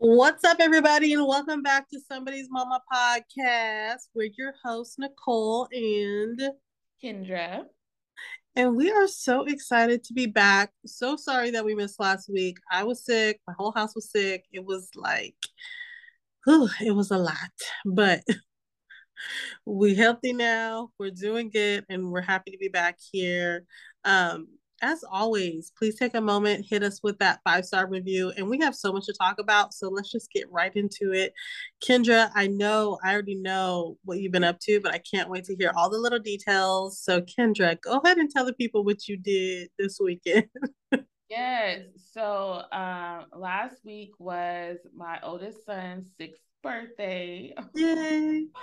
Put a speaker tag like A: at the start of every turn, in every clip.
A: What's up, everybody, and welcome back to Somebody's Mama podcast with your host, Nicole and
B: Kendra.
A: And we are so excited to be back. So sorry that we missed last week. I was sick, my whole house was sick. It was like, whew, it was a lot, but we're healthy now. We're doing good, and we're happy to be back here. Um, as always, please take a moment, hit us with that five star review. And we have so much to talk about. So let's just get right into it. Kendra, I know, I already know what you've been up to, but I can't wait to hear all the little details. So, Kendra, go ahead and tell the people what you did this weekend.
B: yes. So, um, last week was my oldest son's sixth birthday.
A: Yay.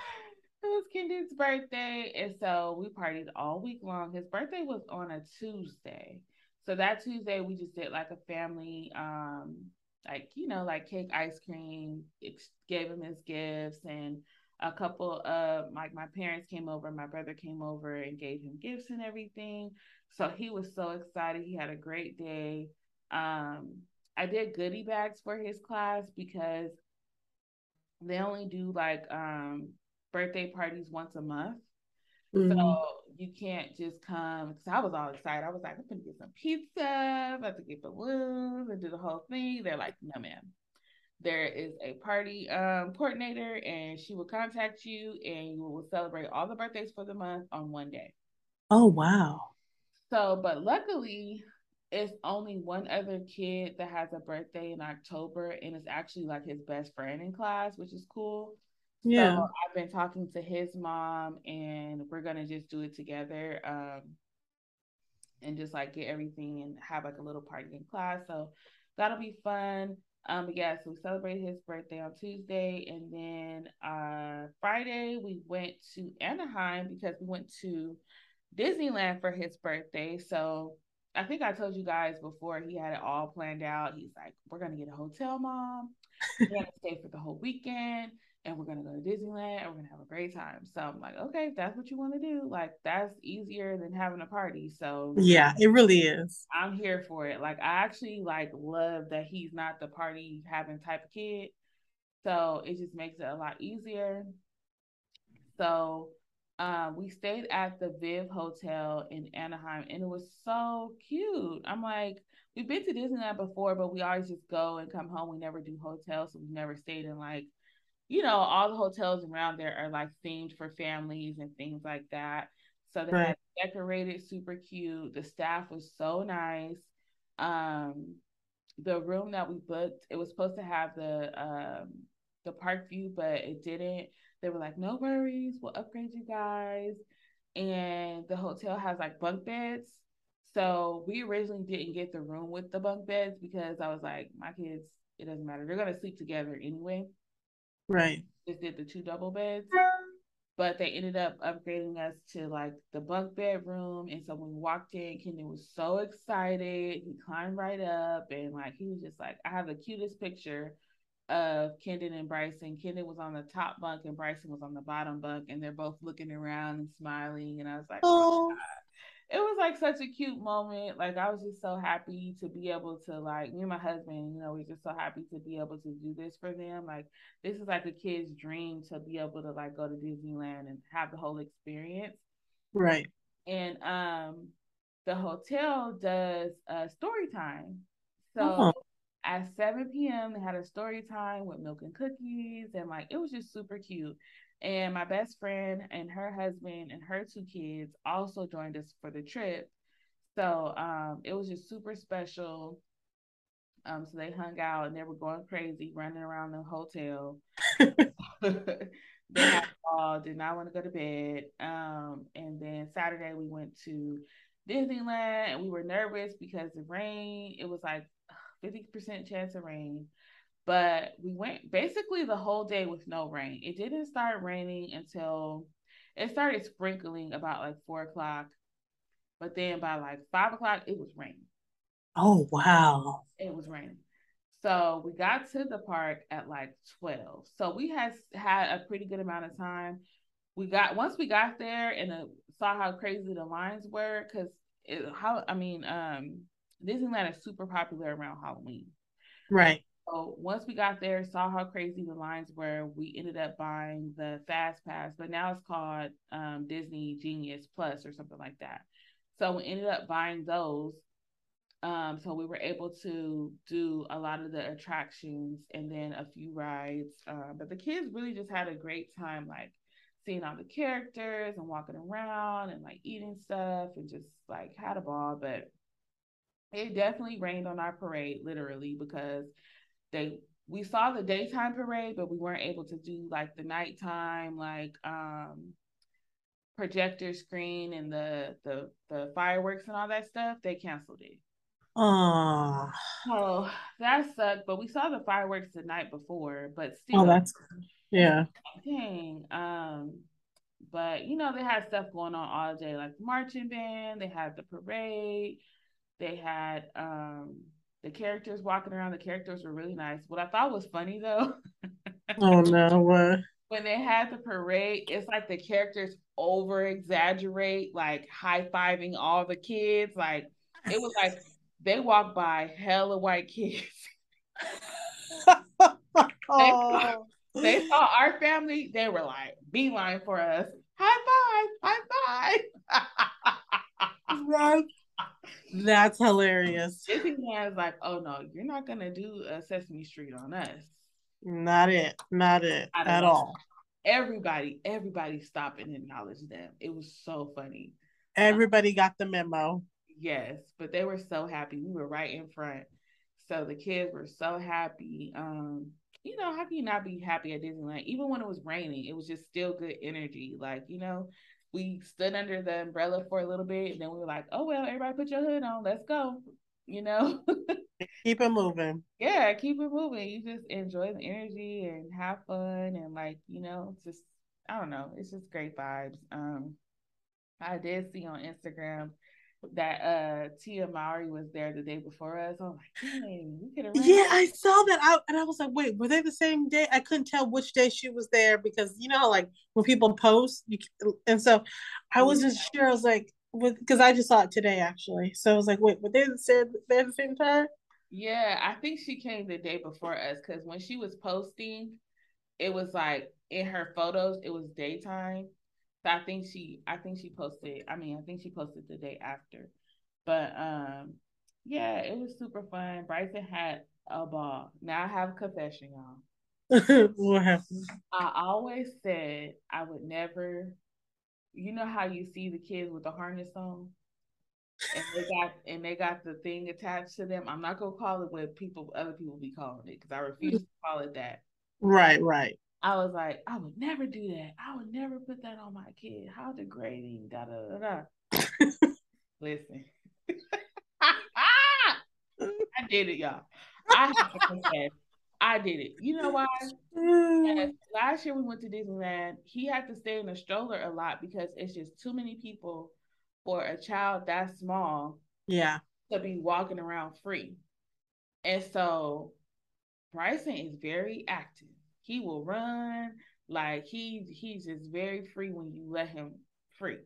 B: it was Kendon's birthday, and so we partied all week long. His birthday was on a Tuesday, so that Tuesday we just did like a family, um, like you know, like cake, ice cream. Gave him his gifts, and a couple of like my parents came over, my brother came over and gave him gifts and everything. So he was so excited. He had a great day. Um, I did goodie bags for his class because they only do like um birthday parties once a month. Mm-hmm. So you can't just come because I was all excited. I was like, I'm gonna get some pizza, I'm about to get balloons and do the whole thing. They're like, no, ma'am. There is a party um, coordinator, and she will contact you, and you will celebrate all the birthdays for the month on one day.
A: Oh wow!
B: So, but luckily, it's only one other kid that has a birthday in October, and it's actually like his best friend in class, which is cool. Yeah. So I've been talking to his mom and we're gonna just do it together. Um and just like get everything and have like a little party in class. So that'll be fun. Um but yeah, so we celebrated his birthday on Tuesday and then uh Friday we went to Anaheim because we went to Disneyland for his birthday. So I think I told you guys before he had it all planned out. He's like, We're gonna get a hotel mom. We're gonna stay for the whole weekend and we're gonna Disneyland and we're gonna have a great time. So I'm like, okay, if that's what you want to do, like that's easier than having a party. So
A: yeah, it really is.
B: I'm here for it. Like I actually like love that he's not the party having type of kid. So it just makes it a lot easier. So um, we stayed at the Viv Hotel in Anaheim and it was so cute. I'm like, we've been to Disneyland before, but we always just go and come home. We never do hotels, so we've never stayed in like you know, all the hotels around there are like themed for families and things like that. So they right. had decorated super cute. The staff was so nice. Um, the room that we booked, it was supposed to have the um the park view, but it didn't. They were like, no worries, we'll upgrade you guys. And the hotel has like bunk beds. So we originally didn't get the room with the bunk beds because I was like, my kids, it doesn't matter. They're gonna sleep together anyway.
A: Right.
B: Just did the two double beds. But they ended up upgrading us to like the bunk bedroom. And so when we walked in, Kendon was so excited. He climbed right up and like he was just like, I have the cutest picture of Kendon and Bryson. Kendon was on the top bunk and Bryson was on the bottom bunk, and they're both looking around and smiling. And I was like, oh, oh it was like such a cute moment. Like I was just so happy to be able to like me and my husband, you know, we're just so happy to be able to do this for them. Like this is like a kid's dream to be able to like go to Disneyland and have the whole experience.
A: Right.
B: And um the hotel does a story time. So uh-huh. at 7 p.m. they had a story time with milk and cookies and like it was just super cute. And my best friend and her husband and her two kids also joined us for the trip. So um, it was just super special. Um, so they hung out and they were going crazy, running around the hotel. they had all did not want to go to bed. Um, and then Saturday we went to Disneyland and we were nervous because the rain, it was like 50% chance of rain but we went basically the whole day with no rain. It didn't start raining until it started sprinkling about like four o'clock, but then by like five o'clock, it was raining.
A: Oh, wow.
B: It was raining. So we got to the park at like 12. So we had had a pretty good amount of time. We got once we got there and uh, saw how crazy the lines were because how I mean, um, Disneyland is super popular around Halloween.
A: Right.
B: So once we got there, saw how crazy the lines were, we ended up buying the fast pass, but now it's called um, Disney Genie Plus or something like that. So we ended up buying those. Um, so we were able to do a lot of the attractions and then a few rides. Uh, but the kids really just had a great time, like seeing all the characters and walking around and like eating stuff and just like had a ball. But it definitely rained on our parade, literally, because they we saw the daytime parade, but we weren't able to do like the nighttime, like um projector screen and the the the fireworks and all that stuff. They canceled it.
A: Oh,
B: oh, that sucked. But we saw the fireworks the night before, but oh, still,
A: oh, that's yeah.
B: Dang. Um, but you know they had stuff going on all day, like the marching band. They had the parade. They had um the characters walking around. The characters were really nice. What I thought was funny though.
A: oh no! What?
B: When they had the parade, it's like the characters over exaggerate, like high fiving all the kids. Like it was like they walked by hella white kids. oh. they, they saw our family, they were like beeline for us. High five, high
A: five. that's, that's hilarious.
B: Disneyland's like, oh no, you're not gonna do a Sesame Street on us.
A: Not it, not it at all.
B: Everybody, everybody stopped and acknowledged them. It was so funny.
A: Everybody got the memo.
B: Yes, but they were so happy. We were right in front. So the kids were so happy. Um, you know, how can you not be happy at Disneyland? Even when it was raining, it was just still good energy. Like, you know, we stood under the umbrella for a little bit and then we were like, oh well, everybody put your hood on, let's go. You know?
A: keep it moving.
B: Yeah, keep it moving. You just enjoy the energy and have fun and like, you know, just I don't know, it's just great vibes. Um I did see on Instagram that uh Tia Mowry was there the day before us. I'm like, dang, could have.
A: Yeah, I saw that out, and I was like, wait, were they the same day? I couldn't tell which day she was there because you know, like when people post, you, and so I wasn't yeah. sure. I was like, because I just saw it today actually, so I was like, wait, were they the same? They at the same time?
B: Yeah, I think she came the day before us because when she was posting, it was like in her photos, it was daytime so I think she I think she posted I mean I think she posted the day after. But um yeah, it was super fun. Bryson had a ball. Now I have a confession,
A: y'all. what happened?
B: I always said I would never you know how you see the kids with the harness on? and they got and they got the thing attached to them. I'm not gonna call it what people other people be calling it because I refuse to call it that.
A: Right, right.
B: I was like, I would never do that. I would never put that on my kid. How degrading. Da da da da. Listen. I did it, y'all. I have to confess. I did it. You know why? Yes, last year we went to Disneyland. He had to stay in a stroller a lot because it's just too many people for a child that small.
A: Yeah.
B: To be walking around free. And so Bryson is very active. He will run like he he's just very free when you let him free.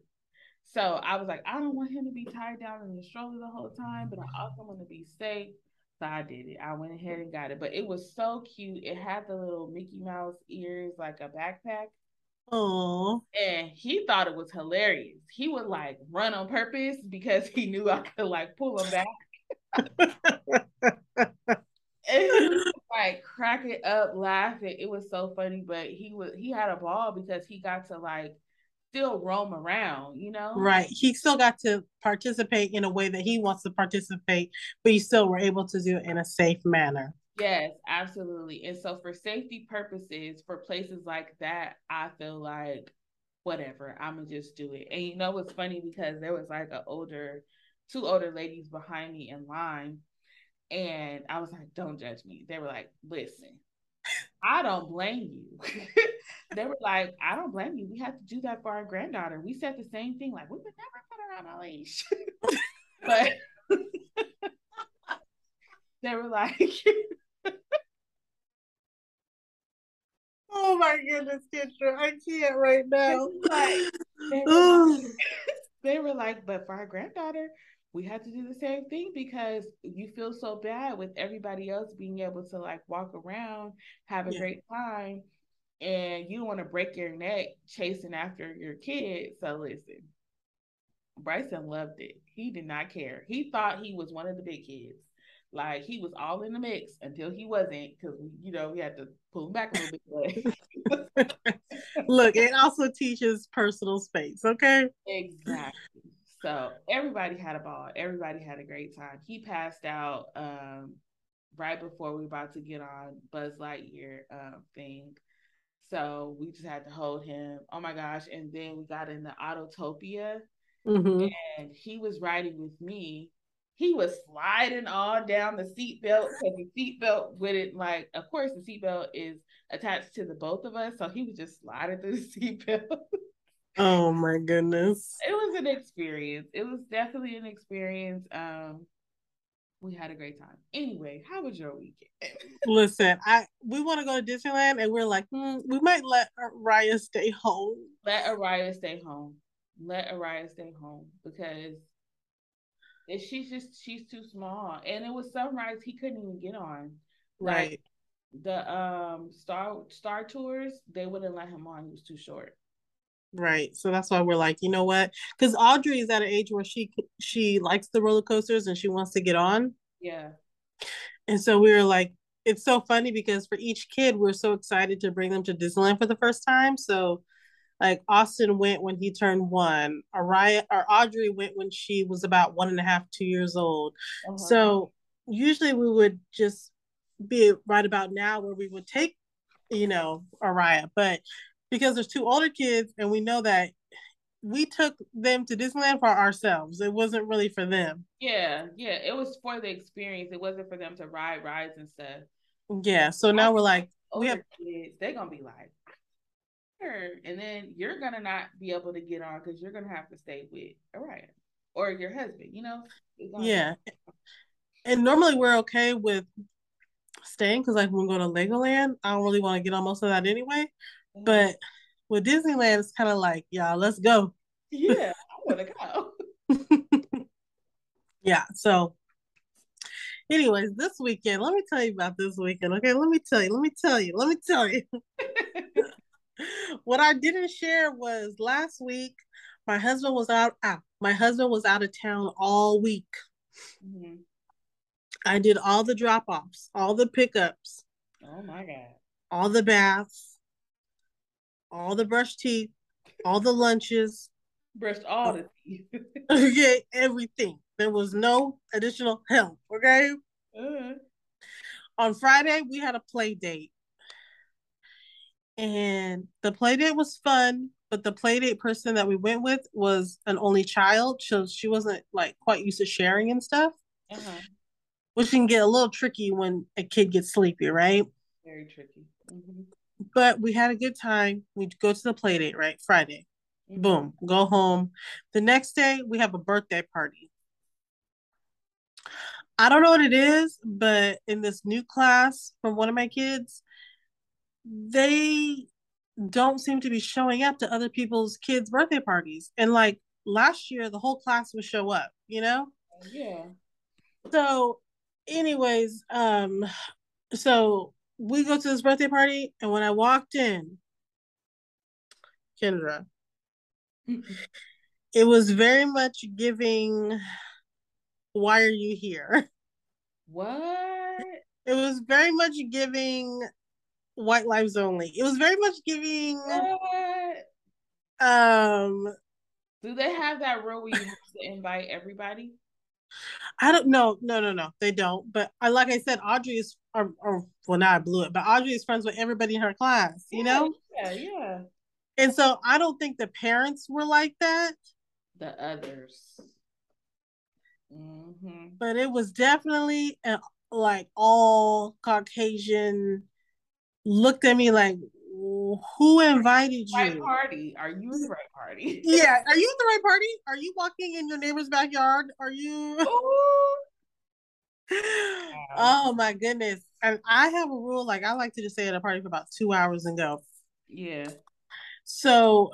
B: So I was like, I don't want him to be tied down in the stroller the whole time, but I also want to be safe. So I did it. I went ahead and got it. But it was so cute. It had the little Mickey Mouse ears like a backpack.
A: Oh.
B: And he thought it was hilarious. He would like run on purpose because he knew I could like pull him back. like cracking up laughing. It It was so funny, but he was he had a ball because he got to like still roam around, you know?
A: Right. He still got to participate in a way that he wants to participate, but you still were able to do it in a safe manner.
B: Yes, absolutely. And so for safety purposes, for places like that, I feel like whatever, I'm gonna just do it. And you know what's funny because there was like an older, two older ladies behind me in line and I was like, don't judge me. They were like, listen, I don't blame you. they were like, I don't blame you. We had to do that for our granddaughter. We said the same thing, like, we would never put her on a leash. but they were like,
A: Oh my goodness, Kendra, I can't right now.
B: Like, they, were like, they were like, but for our granddaughter, we had to do the same thing because you feel so bad with everybody else being able to like walk around, have a yeah. great time, and you don't want to break your neck chasing after your kid. So listen, Bryson loved it. He did not care. He thought he was one of the big kids. Like he was all in the mix until he wasn't, because you know we had to pull him back a little
A: bit. Look, it also teaches personal space. Okay.
B: Exactly. So everybody had a ball. Everybody had a great time. He passed out um, right before we were about to get on Buzz Lightyear um, thing. So we just had to hold him. Oh my gosh. And then we got in the Autotopia mm-hmm. and he was riding with me. He was sliding all down the seatbelt because the seatbelt wouldn't like, of course, the seatbelt is attached to the both of us. So he was just sliding through the seatbelt.
A: Oh my goodness.
B: It was an experience. It was definitely an experience. Um, we had a great time. Anyway, how was your weekend?
A: Listen, I we want to go to Disneyland, and we're like, hmm, we might let Araya stay home.
B: Let Araya stay home. Let Araya stay home because she's just she's too small, and it was some rides he couldn't even get on.
A: Right. Like,
B: the um star star tours they wouldn't let him on. He was too short.
A: Right. So that's why we're like, you know what? Because Audrey is at an age where she she likes the roller coasters and she wants to get on.
B: Yeah.
A: And so we were like, it's so funny because for each kid, we're so excited to bring them to Disneyland for the first time. So like Austin went when he turned one. Araya or Audrey went when she was about one and a half, two years old. Uh-huh. So usually we would just be right about now where we would take, you know, Araya. But because there's two older kids and we know that we took them to Disneyland for ourselves. It wasn't really for them.
B: Yeah, yeah. It was for the experience. It wasn't for them to ride rides and stuff.
A: Yeah. So now we're like, we have
B: kids, they're gonna be like, sure. And then you're gonna not be able to get on because you're gonna have to stay with Araya or your husband, you know?
A: Yeah. And normally we're okay with staying because like when we go to Legoland, I don't really want to get on most of that anyway. But with Disneyland, it's kind of like, y'all, let's
B: go. Yeah, I want to
A: go. yeah. So, anyways, this weekend, let me tell you about this weekend. Okay, let me tell you. Let me tell you. Let me tell you. what I didn't share was last week, my husband was out. out my husband was out of town all week. Mm-hmm. I did all the drop offs, all the pickups.
B: Oh my god!
A: All the baths all the brush teeth, all the lunches.
B: Brushed all the teeth.
A: okay, everything. There was no additional help. Okay. Uh-huh. On Friday, we had a play date. And the play date was fun, but the play date person that we went with was an only child. So she wasn't like quite used to sharing and stuff. Uh-huh. Which can get a little tricky when a kid gets sleepy, right?
B: Very tricky. Mm-hmm
A: but we had a good time. We go to the play date, right? Friday. Mm-hmm. Boom, go home. The next day, we have a birthday party. I don't know what it is, but in this new class from one of my kids, they don't seem to be showing up to other people's kids' birthday parties. And like last year, the whole class would show up, you know?
B: Yeah.
A: So, anyways, um, so we go to this birthday party, and when I walked in, Kendra, it was very much giving, why are you here?
B: What?
A: It was very much giving white lives only. It was very much giving
B: what?
A: um
B: do they have that rule where you have to invite everybody?
A: I don't know. No, no, no, they don't. But I, like I said, Audrey is, or, or well, now I blew it, but Audrey is friends with everybody in her class, you
B: yeah,
A: know?
B: Yeah, yeah.
A: And so I don't think the parents were like that.
B: The others. Mm-hmm.
A: But it was definitely a, like all Caucasian looked at me like, who invited you?
B: Right party. Are you the right party?
A: yeah. Are you the right party? Are you walking in your neighbor's backyard? Are you? oh my goodness. And I have a rule like I like to just stay at a party for about two hours and go.
B: Yeah.
A: So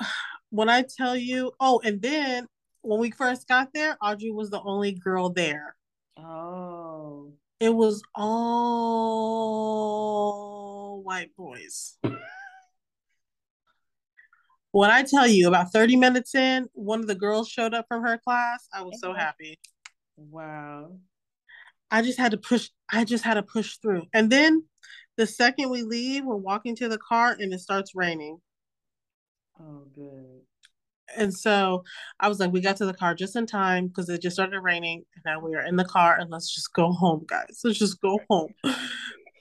A: when I tell you, oh, and then when we first got there, Audrey was the only girl there.
B: Oh.
A: It was all white boys. When I tell you about 30 minutes in, one of the girls showed up from her class. I was so happy.
B: Wow.
A: I just had to push I just had to push through. And then the second we leave, we're walking to the car and it starts raining.
B: Oh good.
A: And so I was like, we got to the car just in time because it just started raining. And now we are in the car and let's just go home, guys. Let's just go home.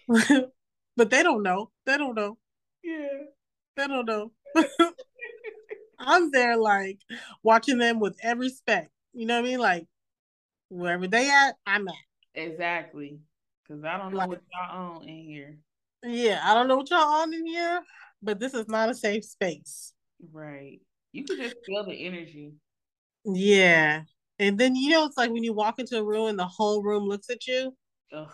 A: but they don't know. They don't know.
B: Yeah.
A: They don't know. I'm there like watching them with every respect. You know what I mean? Like wherever they at, I'm at.
B: Exactly. Cause I don't know like, what y'all on in here.
A: Yeah, I don't know what y'all on in here, but this is not a safe space.
B: Right. You can just feel the energy.
A: Yeah. And then you know it's like when you walk into a room and the whole room looks at you. Ugh.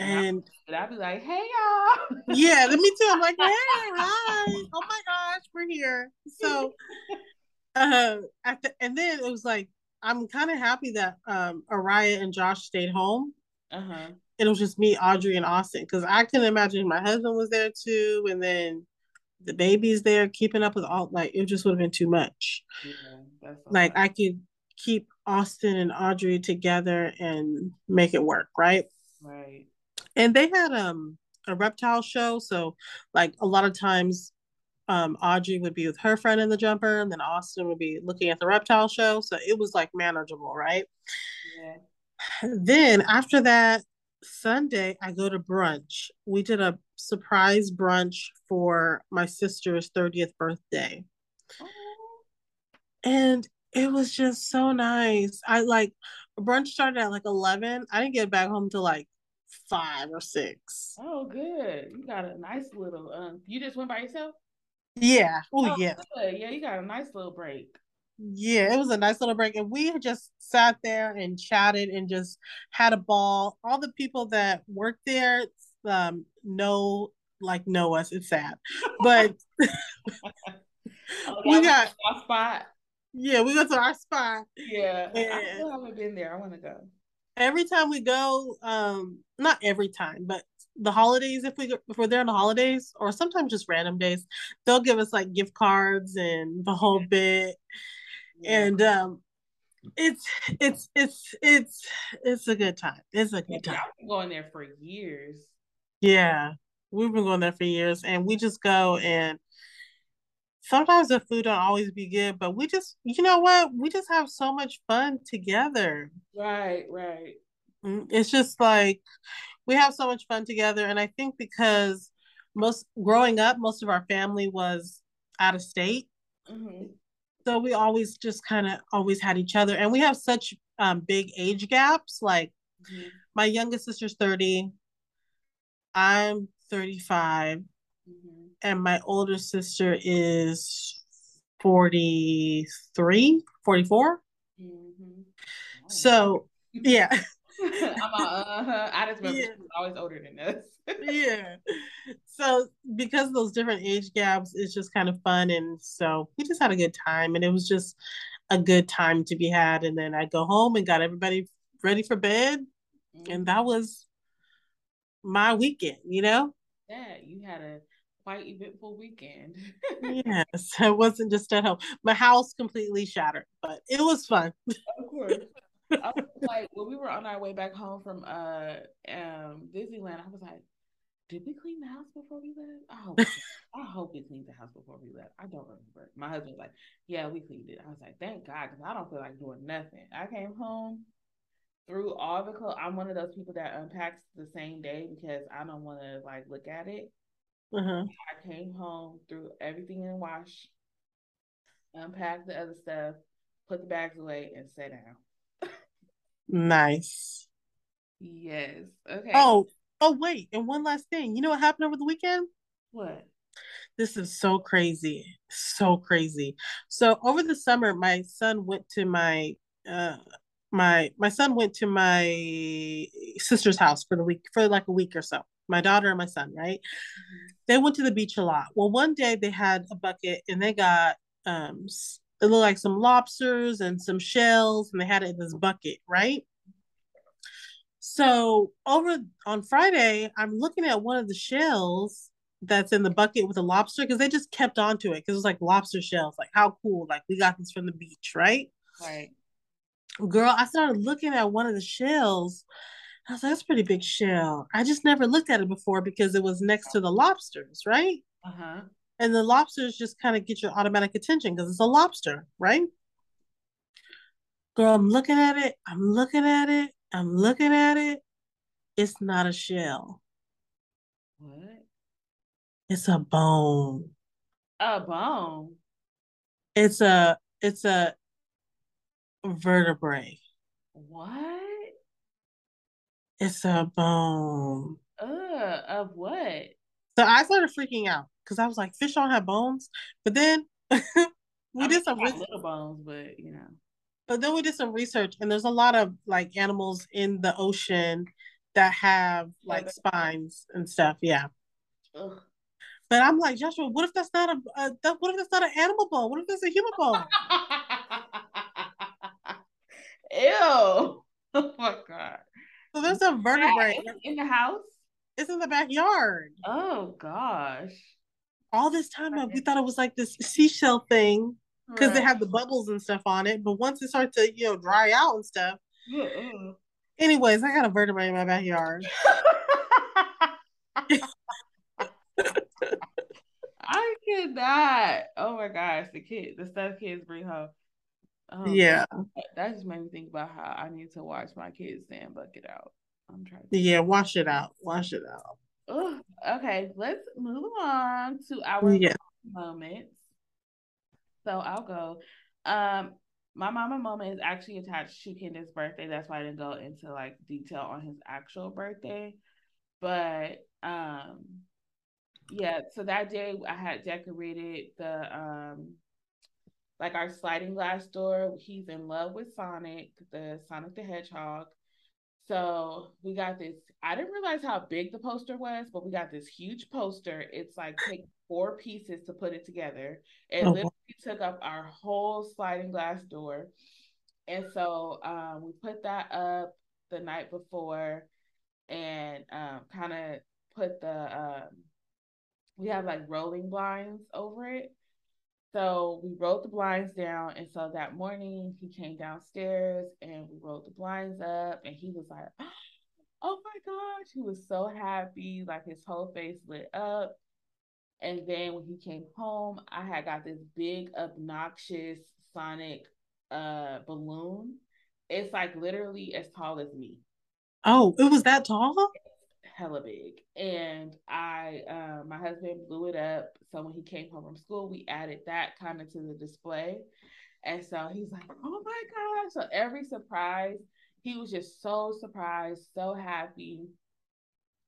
A: And,
B: and I'd be like, hey y'all.
A: Yeah, let me too. I'm like, hey, hi. Oh my gosh, we're here. So uh at the, and then it was like I'm kind of happy that um Araya and Josh stayed home. Uh-huh. It was just me, Audrey, and Austin. Cause I can imagine my husband was there too, and then the baby's there keeping up with all like it just would have been too much. Yeah, like I could keep Austin and Audrey together and make it work, right?
B: Right.
A: And they had um a reptile show, so like a lot of times um Audrey would be with her friend in the jumper and then Austin would be looking at the reptile show. So it was like manageable, right? Yeah. Then after that, Sunday, I go to brunch. We did a surprise brunch for my sister's 30th birthday. And it was just so nice. I like brunch started at like 11. I didn't get back home till like five or six.
B: Oh, good. You got a nice little, um, you just went by yourself?
A: Yeah. Oh, oh yeah.
B: Good. Yeah, you got a nice little break
A: yeah, it was a nice little break. And we just sat there and chatted and just had a ball. All the people that work there um know like know us. It's sad. But
B: oh, we got our spot.
A: Yeah, we go to our spot.
B: Yeah. And I still haven't been there. I want to go.
A: Every time we go, um, not every time, but the holidays if we if we're there on the holidays or sometimes just random days, they'll give us like gift cards and the whole bit and um it's it's it's it's it's a good time. It's a good time.
B: I've been going there for years.
A: Yeah, we've been going there for years, and we just go and sometimes the food don't always be good, but we just you know what we just have so much fun together.
B: Right, right.
A: Mm, it's just like we have so much fun together, and I think because most growing up, most of our family was out of state. Mm-hmm so we always just kind of always had each other and we have such um, big age gaps like mm-hmm. my youngest sister's 30 i'm 35 mm-hmm. And my older sister is 43 44 mm-hmm. so yeah
B: I'm uh, I just remember yeah. she was always older than us.
A: yeah. So because of those different age gaps, it's just kind of fun. And so we just had a good time. And it was just a good time to be had. And then I go home and got everybody ready for bed. Mm-hmm. And that was my weekend, you know?
B: Yeah, you had a quite eventful weekend.
A: yes, I wasn't just at home. My house completely shattered, but it was fun.
B: Of course. I was like when we were on our way back home from uh um Disneyland, I was like, did we clean the house before we left? I hope I hope we cleaned the house before we left. I don't remember. My husband was like, Yeah, we cleaned it. I was like, Thank God, because I don't feel like doing nothing. I came home through all the clothes. I'm one of those people that unpacks the same day because I don't want to like look at it. Uh-huh. I came home, threw everything in the wash, unpacked the other stuff, put the bags away, and sat down.
A: Nice.
B: Yes. Okay.
A: Oh, oh wait, and one last thing. You know what happened over the weekend?
B: What?
A: This is so crazy. So crazy. So over the summer, my son went to my uh my my son went to my sister's house for the week for like a week or so. My daughter and my son, right? Mm-hmm. They went to the beach a lot. Well, one day they had a bucket and they got um it looked like some lobsters and some shells, and they had it in this bucket, right? So over on Friday, I'm looking at one of the shells that's in the bucket with the lobster because they just kept on to it because it was like lobster shells. Like how cool! Like we got this from the beach, right?
B: Right.
A: Girl, I started looking at one of the shells. I was like, that's a pretty big shell. I just never looked at it before because it was next to the lobsters, right?
B: Uh-huh.
A: And the lobsters just kind of get your automatic attention because it's a lobster, right? Girl, I'm looking at it. I'm looking at it. I'm looking at it. It's not a shell.
B: What?
A: It's a bone.
B: A bone.
A: It's a it's a vertebrae.
B: What?
A: It's a bone.
B: Uh, of what?
A: So I started freaking out because I was like, fish don't have bones. But then we
B: I
A: did some research.
B: little bones, but you know.
A: But then we did some research, and there's a lot of like animals in the ocean that have like spines and stuff. Yeah.
B: Ugh.
A: But I'm like, Joshua, what if that's not a, a that, what if that's not an animal bone? What if that's a human bone?
B: Ew. Oh my god.
A: So there's a vertebrae.
B: In the house?
A: It's in the backyard.
B: Oh gosh.
A: All this time, uh, we thought it was like this seashell thing because they have the bubbles and stuff on it. But once it starts to, you know, dry out and stuff.
B: Uh-uh.
A: Anyways, I got a vertebrae in my backyard.
B: I cannot. Oh my gosh, the kid, the stuff kids bring home. Oh,
A: Yeah.
B: that just made me think about how I need to watch my kids sand bucket out. I'm trying to.
A: Yeah. Wash it out. Wash it out.
B: Ugh. Okay, let's move on to our
A: Yeah.
B: moments. So I'll go. Um, my mama moment is actually attached to Kendon's birthday. That's why I didn't go into like detail on his actual birthday. But um, yeah. So that day I had decorated the um, like our sliding glass door. He's in love with Sonic, the Sonic the Hedgehog. So we got this. I didn't realize how big the poster was, but we got this huge poster. It's like take four pieces to put it together. It
A: Oh,
B: literally took up our whole sliding glass door. And so um, we put that up the night before and um, kind of put the, um, we have like rolling blinds over it. So we rolled the blinds down. And so that morning he came downstairs and we rolled the blinds up and he was like, oh my gosh. He was so happy. Like his whole face lit up. And then when he came home, I had got this big, obnoxious Sonic uh balloon. It's like literally as tall as me
A: Oh, it was that tall?
B: Hella big. And I, uh, my husband blew it up. So when he came home from school, we added that kind of to the display. And so he's like, oh my gosh. So every surprise, he was just so surprised, so happy.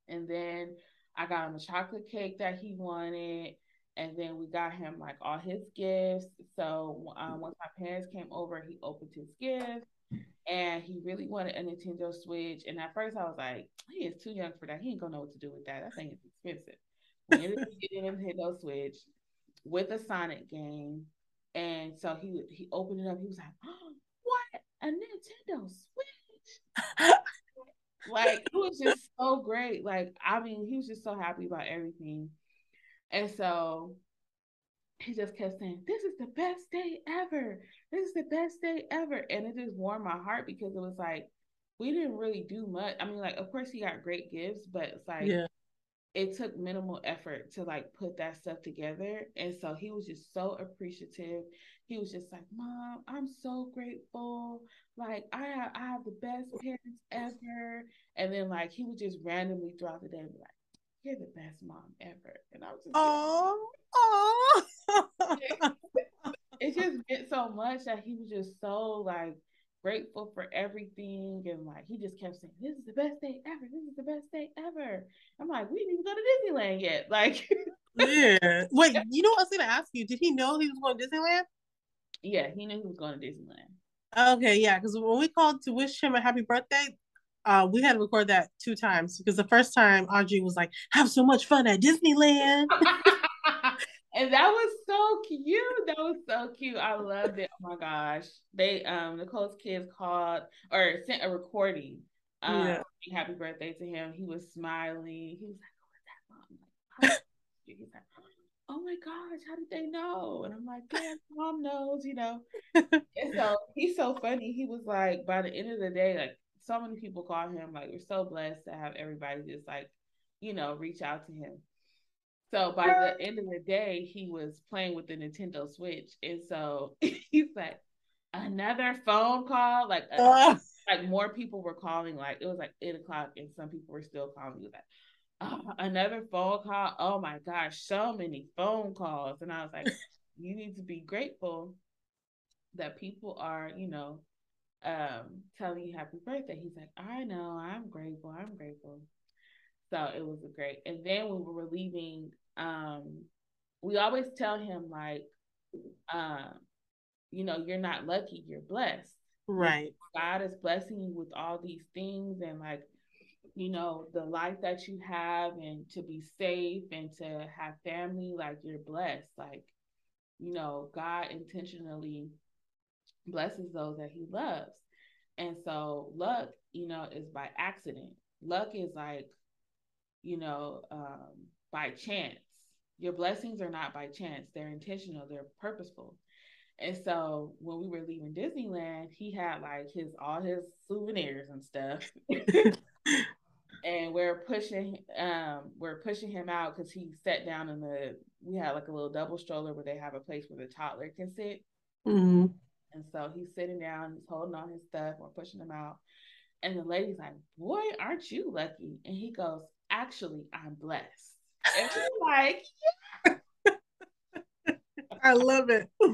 B: And then I got him a chocolate cake that he wanted. And then we got him like all his gifts. So um, once my parents came over, he opened his gift and he really wanted a Nintendo Switch. And at first, I was like, he is too young for that. He ain't gonna know what to do with that. That thing is expensive. A Nintendo Switch with a Sonic game, and so he he opened it up. He was like, oh, "What a Nintendo Switch!" like it was just so great. Like I mean, he was just so happy about everything, and so he just kept saying, This is the best day ever. This is the best day ever. And it just warmed my heart because it was like, we didn't really do much. I mean, like, of course, he got great gifts, but it's like,
A: Yeah.
B: it took minimal effort to like put that stuff together. And so he was just so appreciative. He was just like, Mom, I'm so grateful. Like, I have, I have the best parents ever. And then, like, he would just randomly throughout the day be like, You're the best mom ever. And I was just like,
A: Oh, oh.
B: it just meant so much that he was just so like grateful for everything and like he just kept saying this is the best day ever this is the best day ever i'm like we didn't even go to disneyland yet like
A: yeah. Wait, you know what I was gonna ask you? Did he know he was going to Disneyland?
B: yeah he knew he was going to disneyland
A: Okay, yeah, because when we called to wish him a happy birthday, uh, we had to record that two times because the first time Audrey was like, "Have so much fun at Disneyland,"
B: and that was so cute. That was so cute. I loved it. Oh my gosh. They um Nicole's kids called or sent a recording. Um yeah. happy birthday to him. He was smiling. He was like, Oh, is that mom? Like, He's like, Oh my gosh, how did they know? And I'm like, yeah, mom knows, you know. and so he's so funny. He was like, by the end of the day, like so many people call him. Like, we're so blessed to have everybody just like, you know, reach out to him. So by the end of the day, he was playing with the Nintendo Switch, and so he's like, another phone call, like uh, like more people were calling. Like it was like eight o'clock, and some people were still calling. Like, oh, another phone call. Oh my gosh, so many phone calls, and I was like, you need to be grateful that people are, you know, um, telling you happy birthday. He's like, I know, I'm grateful, I'm grateful. So it was a great. And then when we were leaving, um, we always tell him like, uh, you know, you're not lucky, you're blessed.
A: Right.
B: God is blessing you with all these things and like, you know, the life that you have and to be safe and to have family, like you're blessed. Like, you know, God intentionally blesses those that he loves. And so luck, you know, is by accident. Luck is like you know, um, by chance. Your blessings are not by chance, they're intentional, they're purposeful. And so when we were leaving Disneyland, he had like his all his souvenirs and stuff. and we're pushing um we're pushing him out because he sat down in the we had like a little double stroller where they have a place where the toddler can sit. Mm-hmm. And so he's sitting down, he's holding on his stuff, we're pushing him out. And the lady's like, Boy, aren't you lucky? And he goes, actually I'm blessed. And we're like,
A: yeah. I love it.
B: yes,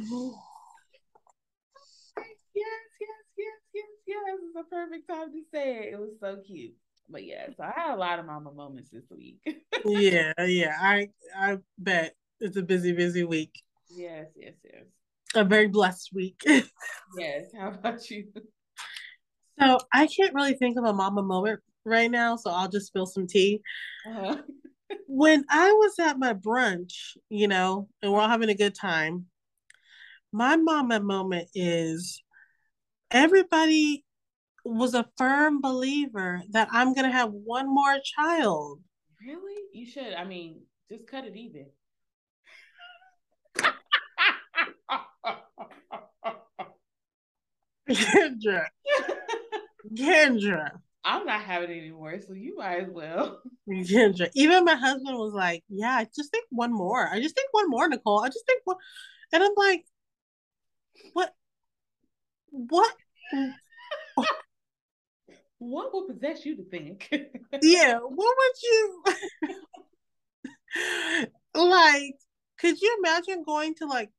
B: yes, yes, yes, yes. It's a perfect time to say it. It was so cute. But yeah, so I had a lot of mama moments this week.
A: yeah, yeah. I I bet it's a busy, busy week.
B: Yes, yes, yes.
A: A very blessed week.
B: yes. How about you?
A: So I can't really think of a mama moment right now, so I'll just spill some tea. Uh-huh. when I was at my brunch, you know, and we're all having a good time, my mama moment is everybody was a firm believer that I'm gonna have one more child.
B: Really? You should. I mean, just cut it even.
A: Kendra. Kendra.
B: I'm not having it anymore, so you might as well.
A: Kendra. Even my husband was like, Yeah, I just think one more. I just think one more, Nicole. I just think one. And I'm like, What? What?
B: what would possess you to think?
A: yeah, what would you like? Could you imagine going to like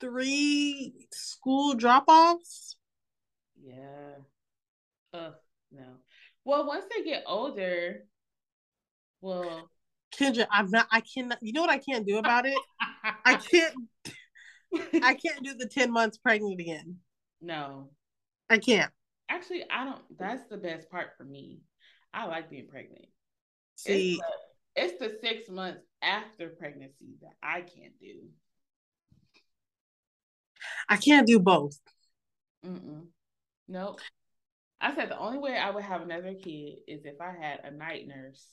A: three school drop offs?
B: Yeah. Ugh. No. Well, once they get older, well,
A: Kendra, I'm not. I cannot. You know what I can't do about it? I can't. I can't do the ten months pregnant again.
B: No,
A: I can't.
B: Actually, I don't. That's the best part for me. I like being pregnant.
A: See,
B: it's the, it's the six months after pregnancy that I can't do.
A: I can't do both.
B: Mm-mm. Nope. I said the only way I would have another kid is if I had a night nurse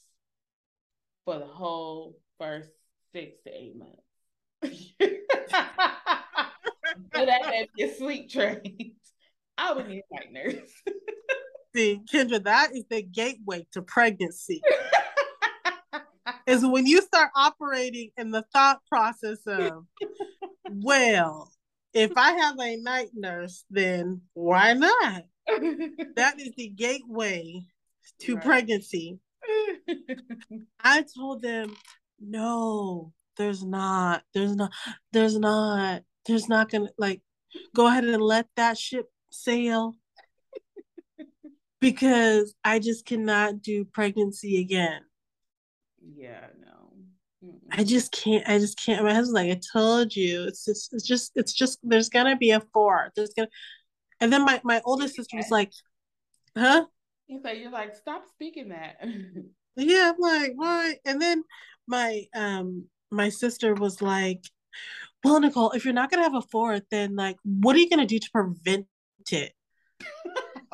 B: for the whole first six to eight months. that had be sleep trained. I would need a night nurse.
A: See, Kendra, that is the gateway to pregnancy. is when you start operating in the thought process of, well, if I have a night nurse, then why not? that is the gateway to right. pregnancy. I told them, no, there's not. There's not. There's not. There's not gonna like go ahead and let that ship sail because I just cannot do pregnancy again.
B: Yeah.
A: I just can't. I just can't. My husband's like, I told you, it's just, it's just, it's just. There's gonna be a four. There's gonna, and then my, my oldest sister was like, huh?
B: He's like, you're like, stop speaking that.
A: yeah, I'm like, why? And then my um my sister was like, well, Nicole, if you're not gonna have a fourth, then like, what are you gonna do to prevent it?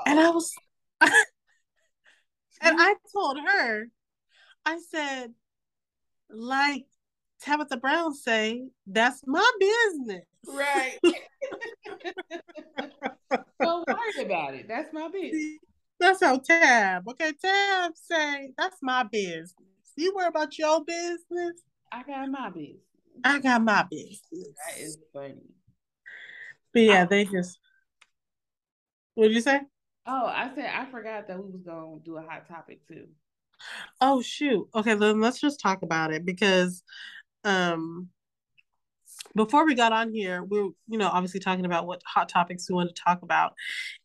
A: and I was, and I told her, I said, like Tabitha Brown say, that's my business.
B: Right. Don't worry about it. That's my business.
A: That's how Tab. Okay, Tab say, that's my business. You worry about your business.
B: I got my business.
A: I got my business.
B: That is funny.
A: But yeah, I, they just. What did you say?
B: Oh, I said I forgot that we was gonna do a hot topic too.
A: Oh shoot. Okay, then let's just talk about it because um before we got on here, we were, you know, obviously talking about what hot topics we want to talk about.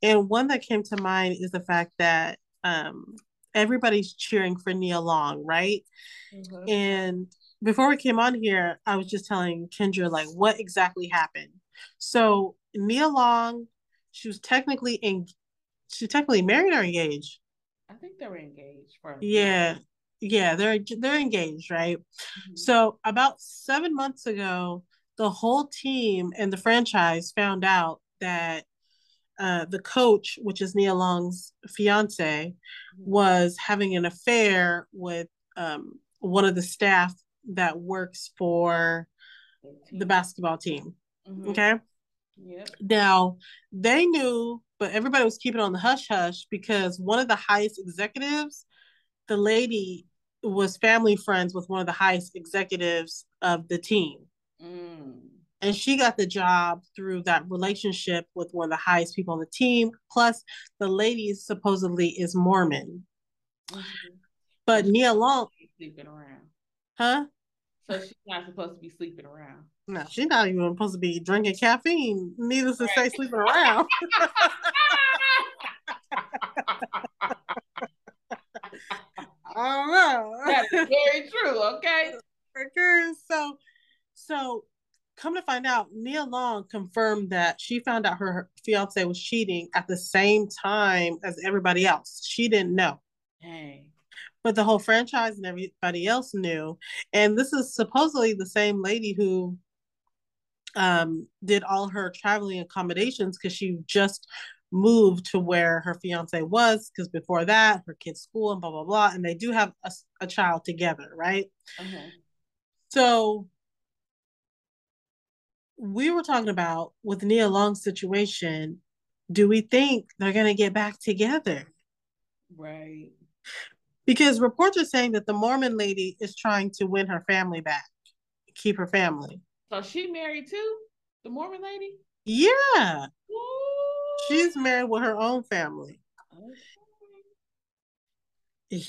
A: And one that came to mind is the fact that um everybody's cheering for Nia Long, right? Mm-hmm. And before we came on here, I was just telling Kendra like what exactly happened. So Nia Long, she was technically in she technically married or engaged.
B: I think they were engaged for
A: yeah, yeah, they're they're engaged, right? Mm-hmm. So about seven months ago, the whole team and the franchise found out that uh, the coach, which is Nia Long's fiance, mm-hmm. was having an affair with um, one of the staff that works for the basketball team. Mm-hmm. Okay.
B: Yep.
A: Now they knew, but everybody was keeping on the hush hush because one of the highest executives, the lady was family friends with one of the highest executives of the team. Mm. And she got the job through that relationship with one of the highest people on the team. Plus, the lady supposedly is Mormon. Mm-hmm. But Nia Long
B: sleeping around.
A: Huh?
B: So she's not supposed to be sleeping around.
A: No, she's not even supposed to be drinking caffeine. Needless to say, sleeping around. I don't know.
B: That is very true. Okay.
A: So, so come to find out, Nia Long confirmed that she found out her fiance was cheating at the same time as everybody else. She didn't know.
B: Hey
A: but the whole franchise and everybody else knew. And this is supposedly the same lady who um, did all her traveling accommodations because she just moved to where her fiance was because before that her kids school and blah blah blah and they do have a, a child together right
B: uh-huh.
A: so we were talking about with nia long's situation do we think they're going to get back together
B: right
A: because reports are saying that the Mormon lady is trying to win her family back, keep her family.
B: So she married too, the Mormon lady.
A: Yeah, Ooh. she's married with her own family. Okay.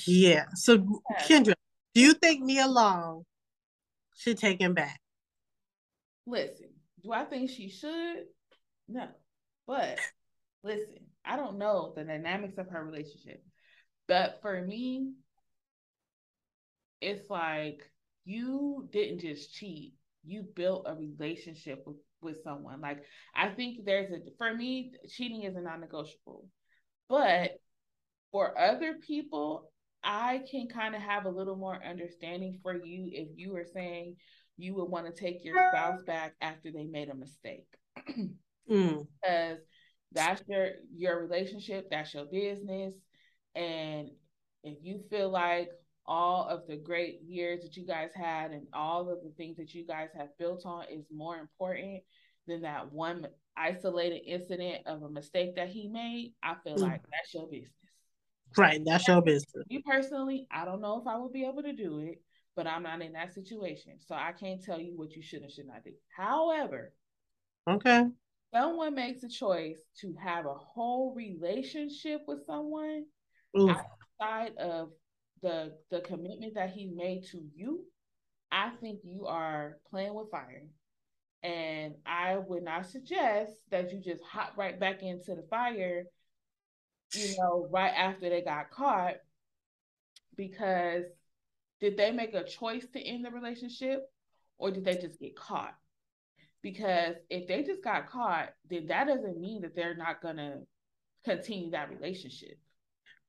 A: Yeah. So Kendra, do you think Nia Long should take him back?
B: Listen, do I think she should? No, but listen, I don't know the dynamics of her relationship. But for me, it's like you didn't just cheat, you built a relationship with, with someone. Like, I think there's a, for me, cheating is a non negotiable. But for other people, I can kind of have a little more understanding for you if you are saying you would want to take your spouse back after they made a mistake.
A: mm.
B: Because that's your your relationship, that's your business. And if you feel like all of the great years that you guys had and all of the things that you guys have built on is more important than that one isolated incident of a mistake that he made, I feel mm. like that's your business.
A: Right, that's your business.
B: You personally, I don't know if I would be able to do it, but I'm not in that situation. So I can't tell you what you should and should not do. However,
A: okay.
B: Someone makes a choice to have a whole relationship with someone outside of the the commitment that he made to you, I think you are playing with fire. And I would not suggest that you just hop right back into the fire, you know, right after they got caught. Because did they make a choice to end the relationship or did they just get caught? Because if they just got caught, then that doesn't mean that they're not going to continue that relationship.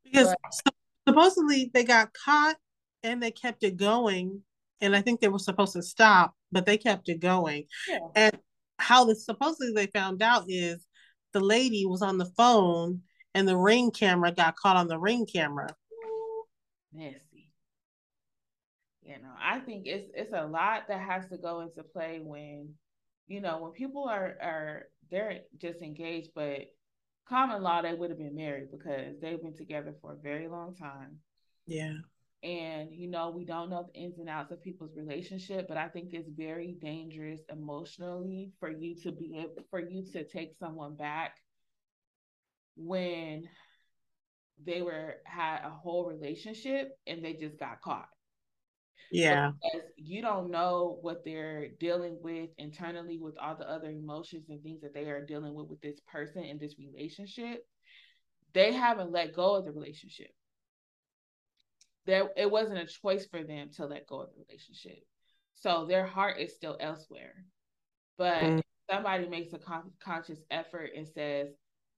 A: Because but, supposedly they got caught and they kept it going and I think they were supposed to stop, but they kept it going.
B: Yeah.
A: And how this supposedly they found out is the lady was on the phone and the ring camera got caught on the ring camera.
B: Messy. You know, I think it's it's a lot that has to go into play when, you know, when people are are they're just engaged, but common law they would have been married because they've been together for a very long time.
A: Yeah.
B: And you know, we don't know the ins and outs of people's relationship, but I think it's very dangerous emotionally for you to be able for you to take someone back when they were had a whole relationship and they just got caught.
A: Yeah.
B: Because you don't know what they're dealing with internally with all the other emotions and things that they are dealing with with this person in this relationship. They haven't let go of the relationship. There it wasn't a choice for them to let go of the relationship. So their heart is still elsewhere. But mm. somebody makes a con- conscious effort and says,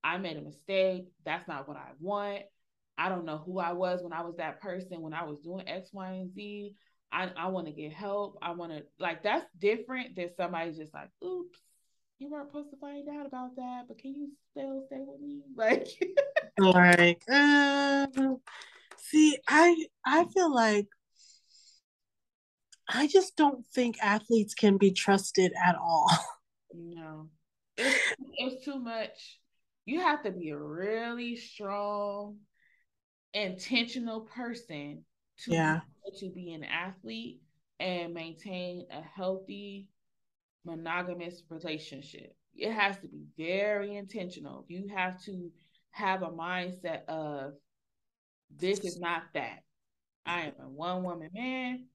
B: I made a mistake. That's not what I want. I don't know who I was when I was that person, when I was doing X, Y, and Z. I, I want to get help. I want to, like, that's different than somebody just like, oops, you weren't supposed to find out about that, but can you still stay with me? Like,
A: like, uh, see, I, I feel like I just don't think athletes can be trusted at all.
B: No, it's, it's too much you have to be a really strong, intentional person to
A: yeah.
B: be, to be an athlete and maintain a healthy monogamous relationship. It has to be very intentional. You have to have a mindset of this is not that. I am a one woman man.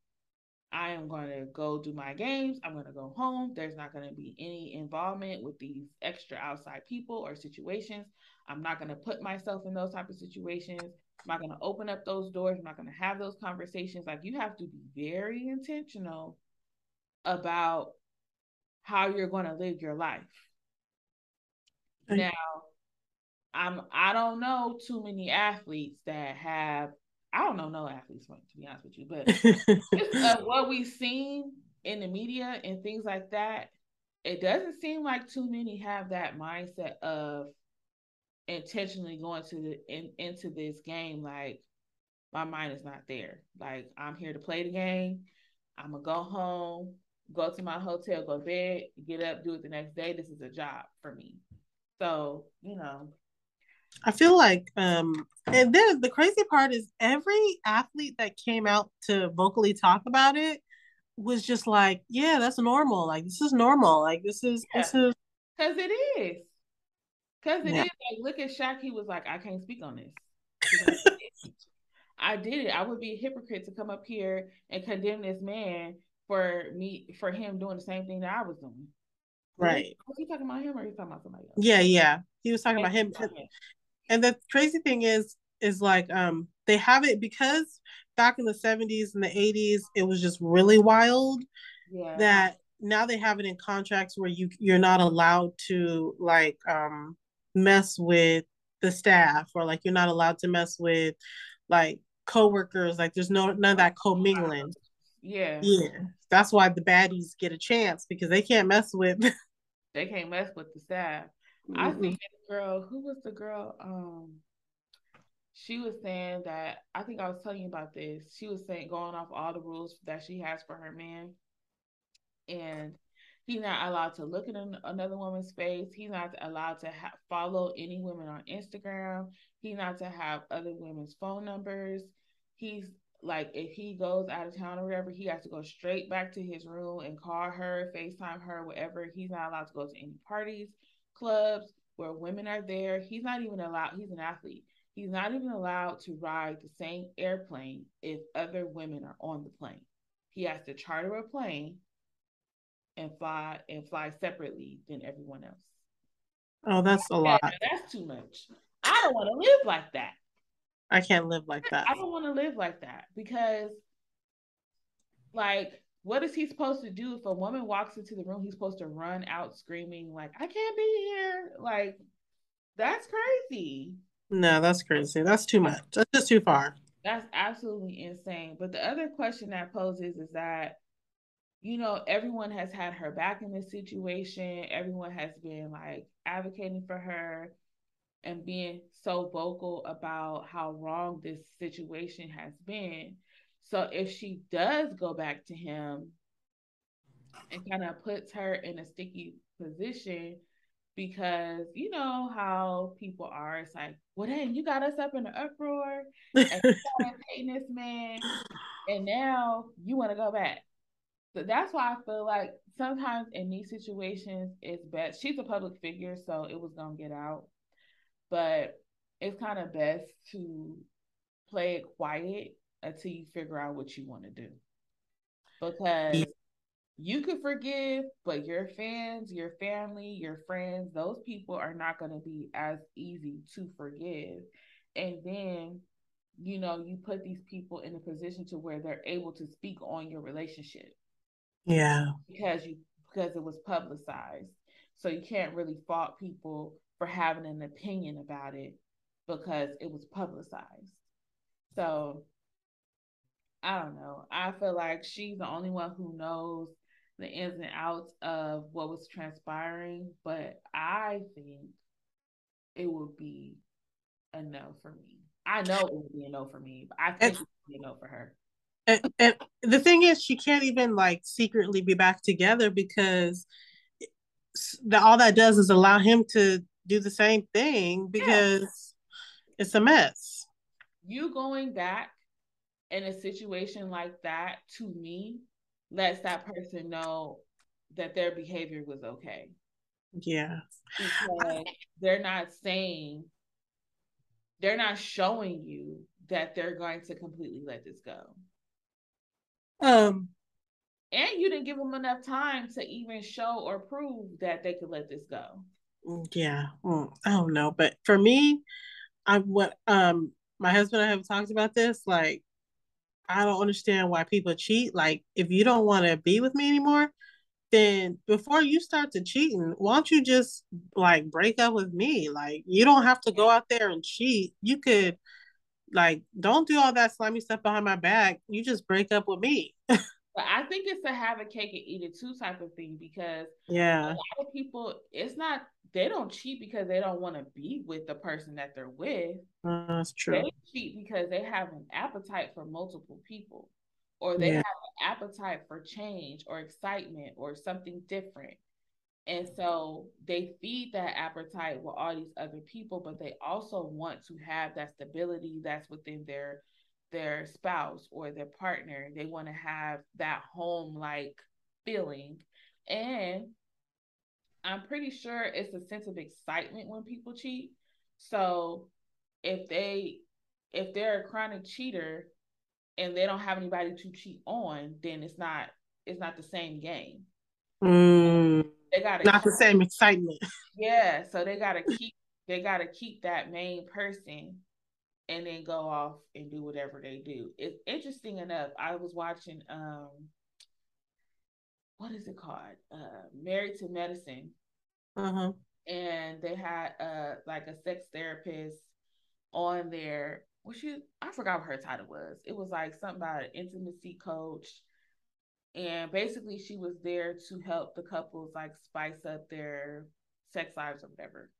B: I am going to go do my games. I'm going to go home. There's not going to be any involvement with these extra outside people or situations. I'm not going to put myself in those type of situations. I'm not going to open up those doors. I'm not going to have those conversations. Like you have to be very intentional about how you're going to live your life. Now, I'm I don't know too many athletes that have I don't know no athletes to be honest with you, but uh, what we've seen in the media and things like that, it doesn't seem like too many have that mindset of intentionally going to the in, into this game like my mind is not there. Like I'm here to play the game. I'm gonna go home, go to my hotel, go to bed, get up, do it the next day. This is a job for me. So, you know,
A: I feel like, um, and then the crazy part is every athlete that came out to vocally talk about it was just like, yeah, that's normal. Like this is normal. Like this is yeah. this is
B: because it is. Because it yeah. is. like look at Shaq. He was like, I can't speak on this. I did it. I would be a hypocrite to come up here and condemn this man for me for him doing the same thing that I was doing.
A: Right.
B: Was he talking about him or he talking about somebody else?
A: Yeah, yeah. He was talking about him. And the crazy thing is, is like um they have it because back in the 70s and the 80s it was just really wild.
B: Yeah.
A: That now they have it in contracts where you you're not allowed to like um mess with the staff or like you're not allowed to mess with like coworkers like there's no none of that commingling
B: yeah
A: yeah that's why the baddies get a chance because they can't mess with
B: they can't mess with the staff mm-hmm. i think girl, who was the girl? Um, she was saying that I think I was telling you about this. She was saying going off all the rules that she has for her man, and he's not allowed to look at an, another woman's face. He's not allowed to ha- follow any women on Instagram. He's not to have other women's phone numbers. He's like if he goes out of town or whatever, he has to go straight back to his room and call her, FaceTime her, whatever. He's not allowed to go to any parties, clubs, where women are there. He's not even allowed, he's an athlete. He's not even allowed to ride the same airplane if other women are on the plane. He has to charter a plane and fly and fly separately than everyone else.
A: Oh, that's a lot.
B: That's too much. I don't want to live like that.
A: I can't live like that.
B: I don't want to live like that because like what is he supposed to do if a woman walks into the room? He's supposed to run out screaming, like, I can't be here. Like, that's crazy.
A: No, that's crazy. That's too much. That's just too far.
B: That's absolutely insane. But the other question that poses is that, you know, everyone has had her back in this situation. Everyone has been like advocating for her and being so vocal about how wrong this situation has been. So if she does go back to him and kind of puts her in a sticky position, because you know how people are. It's like, well, then you got us up in the uproar and hating this man, and now you want to go back. That's why I feel like sometimes in these situations, it's best. She's a public figure, so it was gonna get out, but it's kind of best to play it quiet until you figure out what you want to do, because you could forgive, but your fans, your family, your friends, those people are not going to be as easy to forgive. And then, you know, you put these people in a position to where they're able to speak on your relationship.
A: Yeah.
B: Because you because it was publicized. So you can't really fault people for having an opinion about it because it was publicized. So I don't know. I feel like she's the only one who knows the ins and outs of what was transpiring, but I think it would be a no for me. I know it would be a no for me, but I think it would be a no for her.
A: And, and the thing is, she can't even like secretly be back together because the, all that does is allow him to do the same thing because yeah. it's a mess.
B: You going back in a situation like that to me lets that person know that their behavior was okay.
A: Yeah.
B: Because they're not saying, they're not showing you that they're going to completely let this go.
A: Um,
B: and you didn't give them enough time to even show or prove that they could let this go.
A: Yeah, I don't know, but for me, I what um my husband and I have talked about this. Like, I don't understand why people cheat. Like, if you don't want to be with me anymore, then before you start to cheating, why don't you just like break up with me? Like, you don't have to go out there and cheat. You could like don't do all that slimy stuff behind my back. You just break up with me.
B: but I think it's a have a cake and eat it too type of thing because
A: yeah, a
B: lot of people it's not they don't cheat because they don't want to be with the person that they're with.
A: Uh, that's true.
B: They cheat because they have an appetite for multiple people, or they yeah. have an appetite for change or excitement or something different. And so they feed that appetite with all these other people, but they also want to have that stability that's within their their spouse or their partner. They want to have that home like feeling. And I'm pretty sure it's a sense of excitement when people cheat. So if they if they're a chronic cheater and they don't have anybody to cheat on, then it's not it's not the same game.
A: Mm, they got not keep, the same excitement.
B: Yeah, so they gotta keep they gotta keep that main person and then go off and do whatever they do. It's interesting enough. I was watching um what is it called? Uh, Married to Medicine.
A: Uh-huh.
B: And they had uh like a sex therapist on there. Well, she I forgot what her title was. It was like something about an intimacy coach. And basically she was there to help the couples like spice up their sex lives or whatever.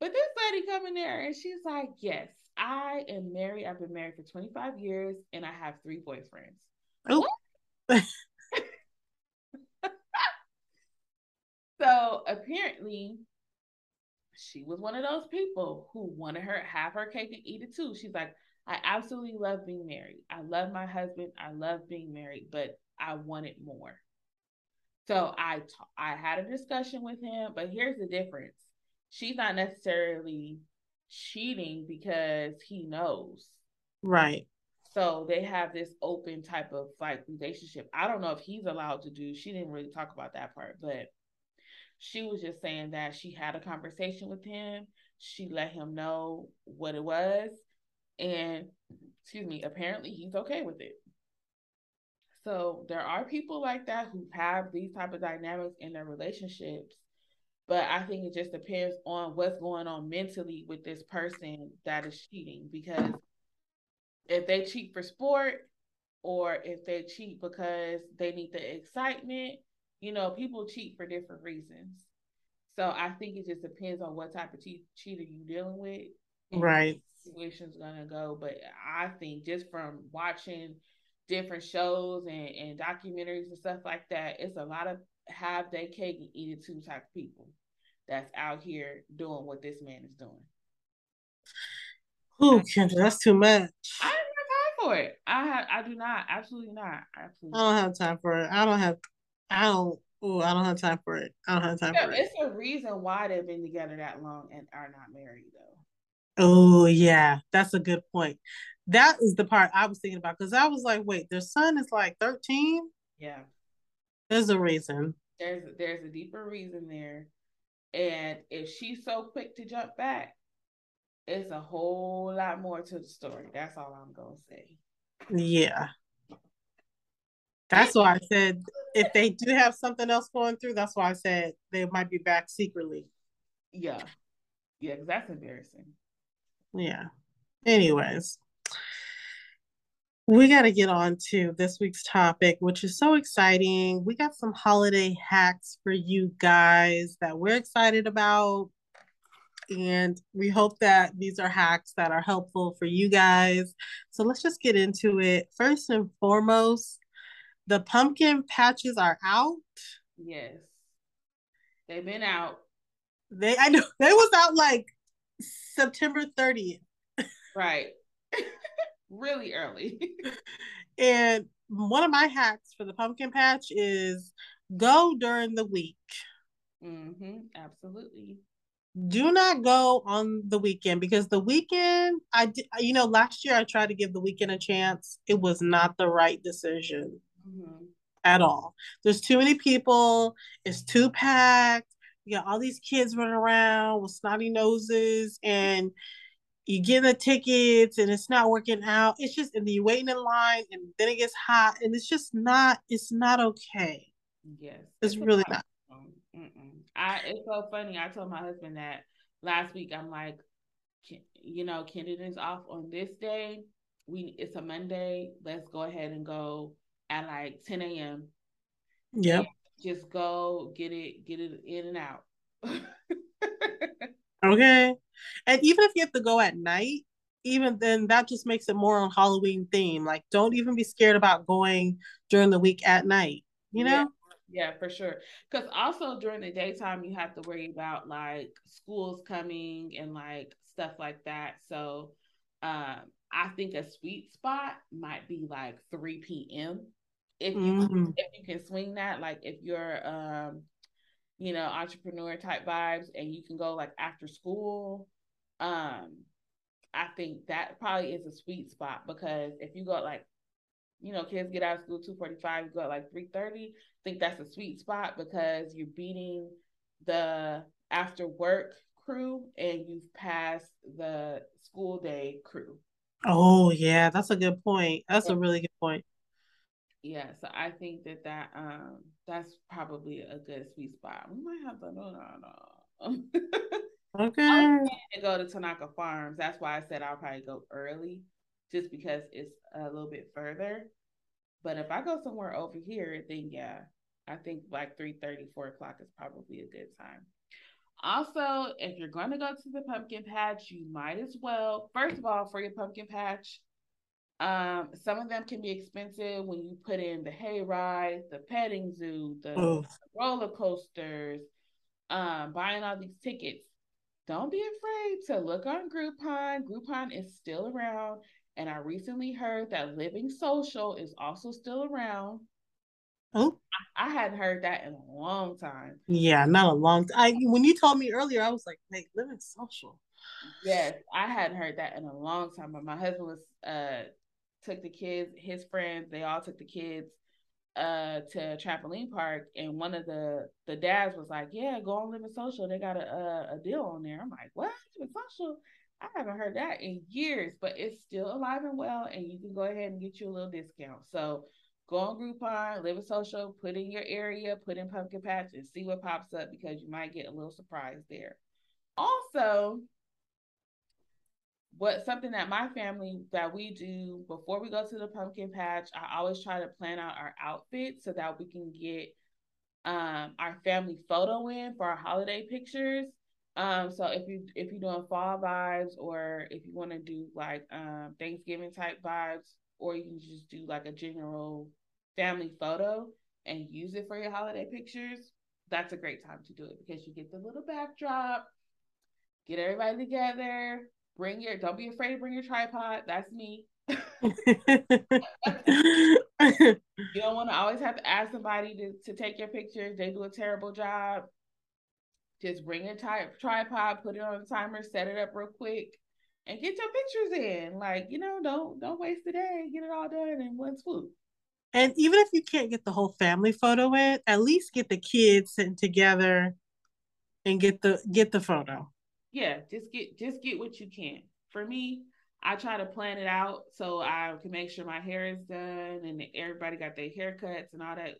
B: But this lady come in there and she's like, Yes, I am married. I've been married for 25 years and I have three boyfriends. Oh. So apparently, she was one of those people who wanted her have her cake and eat it too. She's like, I absolutely love being married. I love my husband. I love being married, but I wanted more. So I I had a discussion with him, but here's the difference. She's not necessarily cheating because he knows.
A: Right.
B: So they have this open type of like relationship. I don't know if he's allowed to do. She didn't really talk about that part, but she was just saying that she had a conversation with him. She let him know what it was. And excuse me, apparently he's okay with it. So there are people like that who have these type of dynamics in their relationships. But I think it just depends on what's going on mentally with this person that is cheating because if they cheat for sport or if they cheat because they need the excitement, you know, people cheat for different reasons. So I think it just depends on what type of cheat cheater you're dealing with.
A: Right.
B: Situation's gonna go. But I think just from watching different shows and, and documentaries and stuff like that, it's a lot of have they cake and eat it too type of people that's out here doing what this man is doing.
A: Oh, Kendra, that's too much.
B: I don't have time for it. I have, I do not. Absolutely not. Absolutely.
A: I don't have time for it. I don't have. I don't. Oh, I don't have time for it. I don't have time yeah, for
B: it. It's a reason why they've been together that long and are not married, though.
A: Oh yeah, that's a good point. That is the part I was thinking about because I was like, wait, their son is like thirteen.
B: Yeah,
A: there's a reason.
B: There's there's a deeper reason there, and if she's so quick to jump back, it's a whole lot more to the story. That's all I'm gonna say.
A: Yeah. That's why I said if they do have something else going through, that's why I said they might be back secretly.
B: Yeah. Yeah, because that's embarrassing.
A: Yeah. Anyways, we got to get on to this week's topic, which is so exciting. We got some holiday hacks for you guys that we're excited about. And we hope that these are hacks that are helpful for you guys. So let's just get into it. First and foremost, the pumpkin patches are out.
B: Yes. They've been out.
A: They I know they was out like September 30th.
B: Right. really early.
A: and one of my hacks for the pumpkin patch is go during the week.
B: Mm-hmm. Absolutely.
A: Do not go on the weekend because the weekend, I did, you know, last year I tried to give the weekend a chance. It was not the right decision mm-hmm. at all. There's too many people. It's too packed. You got all these kids running around with snotty noses, and you get the tickets, and it's not working out. It's just, and you waiting in line, and then it gets hot, and it's just not. It's not okay.
B: Yes,
A: it's, it's really not.
B: Mm-mm. I. It's so funny. I told my husband that last week. I'm like, you know, Kendon is off on this day. We it's a Monday. Let's go ahead and go at like 10 a.m.
A: Yep.
B: Just go get it, get it in and out.
A: okay. And even if you have to go at night, even then that just makes it more on Halloween theme. Like don't even be scared about going during the week at night, you know?
B: Yeah. Yeah, for sure. Because also during the daytime, you have to worry about like schools coming and like stuff like that. So, um, I think a sweet spot might be like 3 p.m if you mm-hmm. if you can swing that like if you're um you know entrepreneur type vibes and you can go like after school um i think that probably is a sweet spot because if you go like you know kids get out of school 245 you go at like 330 i think that's a sweet spot because you're beating the after work crew and you've passed the school day crew.
A: Oh yeah that's a good point. That's a really good point
B: yeah, so I think that that um that's probably a good sweet spot. We might have to no no
A: no. okay.
B: to go to Tanaka Farms. That's why I said I'll probably go early, just because it's a little bit further. But if I go somewhere over here, then yeah, I think like 3 30, 4 o'clock is probably a good time. Also, if you're going to go to the pumpkin patch, you might as well, first of all, for your pumpkin patch, um, some of them can be expensive when you put in the hayride, the petting zoo, the oh. roller coasters, um, buying all these tickets. Don't be afraid to look on Groupon. Groupon is still around. And I recently heard that Living Social is also still around.
A: Oh,
B: I, I hadn't heard that in a long time.
A: Yeah, not a long time. I, when you told me earlier, I was like, "Wait, Living Social."
B: Yes, I hadn't heard that in a long time. But my husband was uh took the kids, his friends, they all took the kids uh to trampoline park and one of the the dads was like yeah go on living social. They got a, a, a deal on there. I'm like what? Living social? I haven't heard that in years but it's still alive and well and you can go ahead and get you a little discount. So go on groupon living social put in your area put in pumpkin patch and see what pops up because you might get a little surprise there. Also what something that my family that we do before we go to the pumpkin patch, I always try to plan out our outfits so that we can get um, our family photo in for our holiday pictures. Um, so if you if you're doing fall vibes or if you want to do like um, Thanksgiving type vibes, or you can just do like a general family photo and use it for your holiday pictures, that's a great time to do it because you get the little backdrop, get everybody together, bring your don't be afraid to bring your tripod. That's me. you don't want to always have to ask somebody to, to take your pictures. They do a terrible job. Just bring a tri- tripod, put it on the timer, set it up real quick, and get your pictures in. Like, you know, don't don't waste the day. Get it all done in one swoop.
A: And even if you can't get the whole family photo in, at least get the kids sitting together and get the get the photo.
B: Yeah, just get just get what you can. For me, I try to plan it out so I can make sure my hair is done and everybody got their haircuts and all that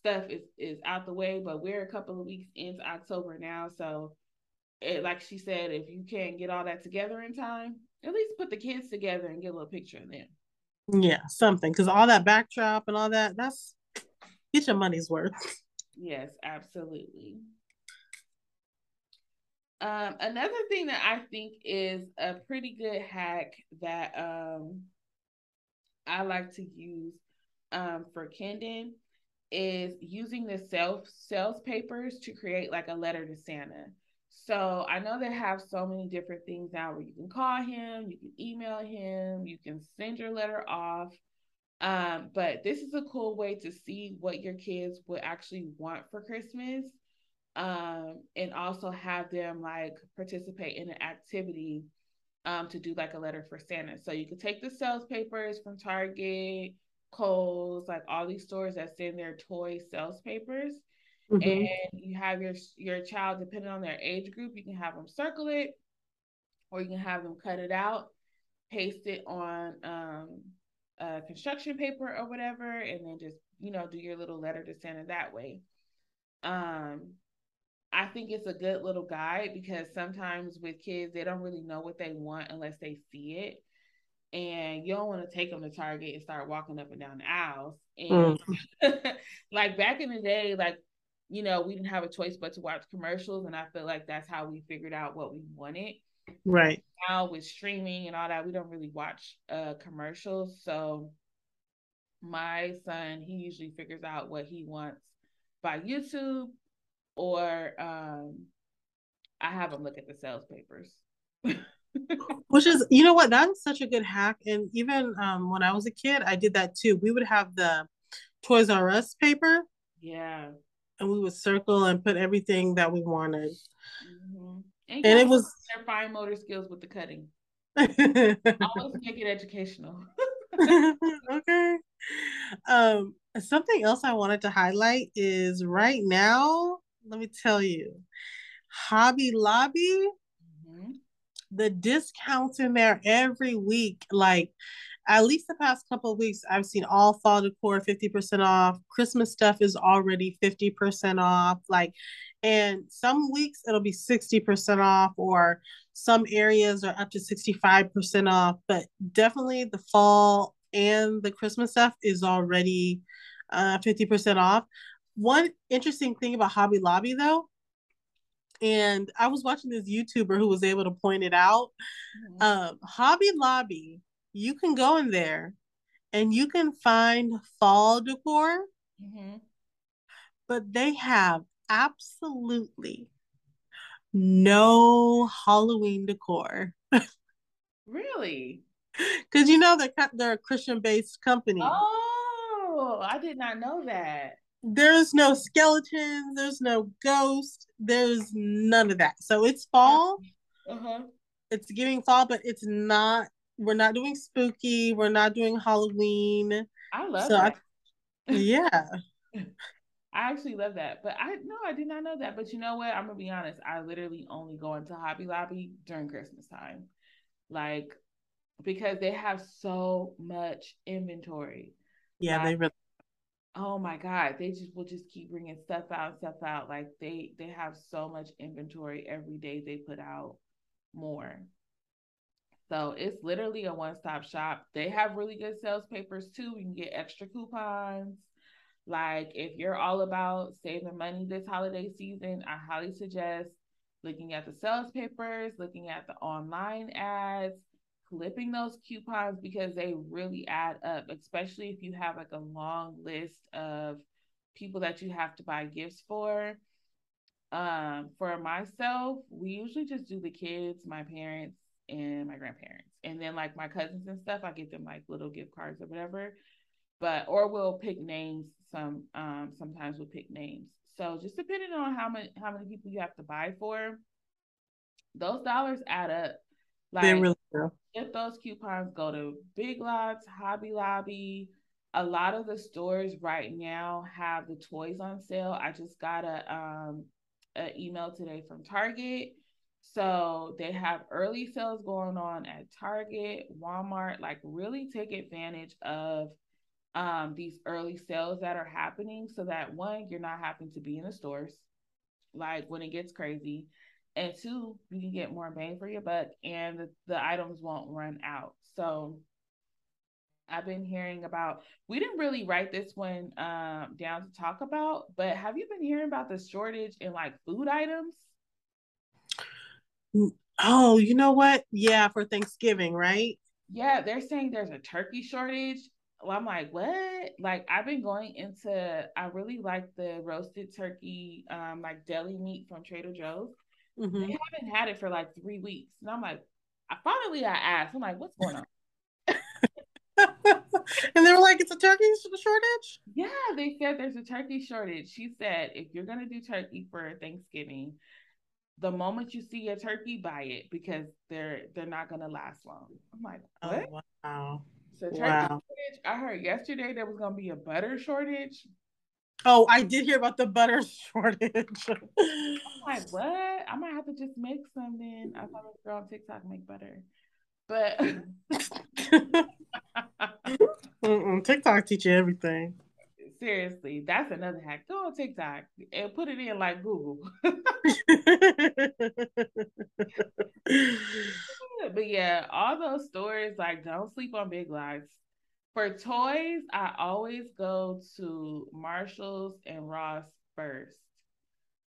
B: stuff is is out the way. But we're a couple of weeks into October now, so it, like she said, if you can't get all that together in time, at least put the kids together and get a little picture of them.
A: Yeah, something because all that backdrop and all that, that's get your money's worth.
B: Yes, absolutely. Um, another thing that I think is a pretty good hack that um, I like to use um, for Kendon is using the self sales papers to create like a letter to Santa. So I know they have so many different things now where you can call him, you can email him, you can send your letter off. Um, but this is a cool way to see what your kids would actually want for Christmas. Um, and also have them like participate in an activity um, to do like a letter for Santa. So you could take the sales papers from Target, Kohl's, like all these stores that send their toy sales papers mm-hmm. and you have your your child depending on their age group you can have them circle it or you can have them cut it out paste it on um, a construction paper or whatever and then just you know do your little letter to santa that way um I think it's a good little guide because sometimes with kids, they don't really know what they want unless they see it. And you don't want to take them to Target and start walking up and down the aisles. And mm. like back in the day, like you know, we didn't have a choice but to watch commercials. And I feel like that's how we figured out what we wanted.
A: Right.
B: Now with streaming and all that, we don't really watch uh, commercials. So my son, he usually figures out what he wants by YouTube or um, I have them look at the sales papers.
A: Which is, you know what, that's such a good hack. And even um, when I was a kid, I did that too. We would have the Toys R Us paper.
B: Yeah
A: and we would circle and put everything that we wanted. Mm-hmm. And, and it was
B: their fine motor skills with the cutting. Always make it educational.
A: okay. Um, something else I wanted to highlight is right now, let me tell you, Hobby Lobby, mm-hmm. the discounts in there every week. Like at least the past couple of weeks, I've seen all fall decor 50% off. Christmas stuff is already 50% off. Like, and some weeks it'll be 60% off, or some areas are up to 65% off. But definitely the fall and the Christmas stuff is already uh, 50% off. One interesting thing about Hobby Lobby, though, and I was watching this YouTuber who was able to point it out. Mm-hmm. Um, Hobby Lobby you can go in there and you can find fall decor, mm-hmm. but they have absolutely no Halloween decor.
B: really?
A: Because you know they're they're a Christian based company.
B: Oh, I did not know that.
A: There's no skeletons. There's no ghost. There's none of that. So it's fall. Uh-huh. It's giving fall, but it's not we're not doing spooky. We're not doing Halloween.
B: I love so that.
A: I, yeah.
B: I actually love that. But I no, I did not know that. But you know what? I'm gonna be honest. I literally only go into Hobby Lobby during Christmas time. Like because they have so much inventory.
A: Yeah, like, they really
B: Oh my God, they just will just keep bringing stuff out, stuff out. Like they they have so much inventory every day. They put out more. So it's literally a one stop shop. They have really good sales papers too. You can get extra coupons. Like if you're all about saving money this holiday season, I highly suggest looking at the sales papers, looking at the online ads, clipping those coupons because they really add up, especially if you have like a long list of people that you have to buy gifts for. Um, for myself, we usually just do the kids, my parents, and my grandparents. And then like my cousins and stuff, I get them like little gift cards or whatever. But or we'll pick names. Some um sometimes we'll pick names. So just depending on how many how many people you have to buy for, those dollars add up. Like they really if those coupons go to Big Lots, Hobby Lobby, a lot of the stores right now have the toys on sale. I just got a um an email today from Target. So they have early sales going on at Target, Walmart. Like really take advantage of um, these early sales that are happening so that one, you're not having to be in the stores like when it gets crazy. And two, you can get more bang for your buck and the, the items won't run out. So I've been hearing about we didn't really write this one um, down to talk about, but have you been hearing about the shortage in like food items?
A: Oh, you know what? Yeah, for Thanksgiving, right?
B: Yeah, they're saying there's a turkey shortage well, I'm like, what? Like, I've been going into, I really like the roasted turkey, um, like deli meat from Trader Joe's. Mm-hmm. They haven't had it for like three weeks. And I'm like, I finally I asked, I'm like, what's going on?
A: and they were like, it's a turkey shortage?
B: Yeah, they said there's a turkey shortage. She said, if you're going to do turkey for Thanksgiving, the moment you see a turkey, buy it because they're they're not gonna last long. I'm like, oh, what? Oh, wow. So turkey wow. shortage. I heard yesterday there was gonna be a butter shortage.
A: Oh, I did hear about the butter shortage.
B: I'm like, what? I might have to just make some then. I saw this girl on TikTok make butter. But
A: TikTok teach you everything.
B: Seriously, that's another hack. Go on TikTok and put it in like Google. but yeah, all those stores like don't sleep on Big Lots. For toys, I always go to Marshalls and Ross first.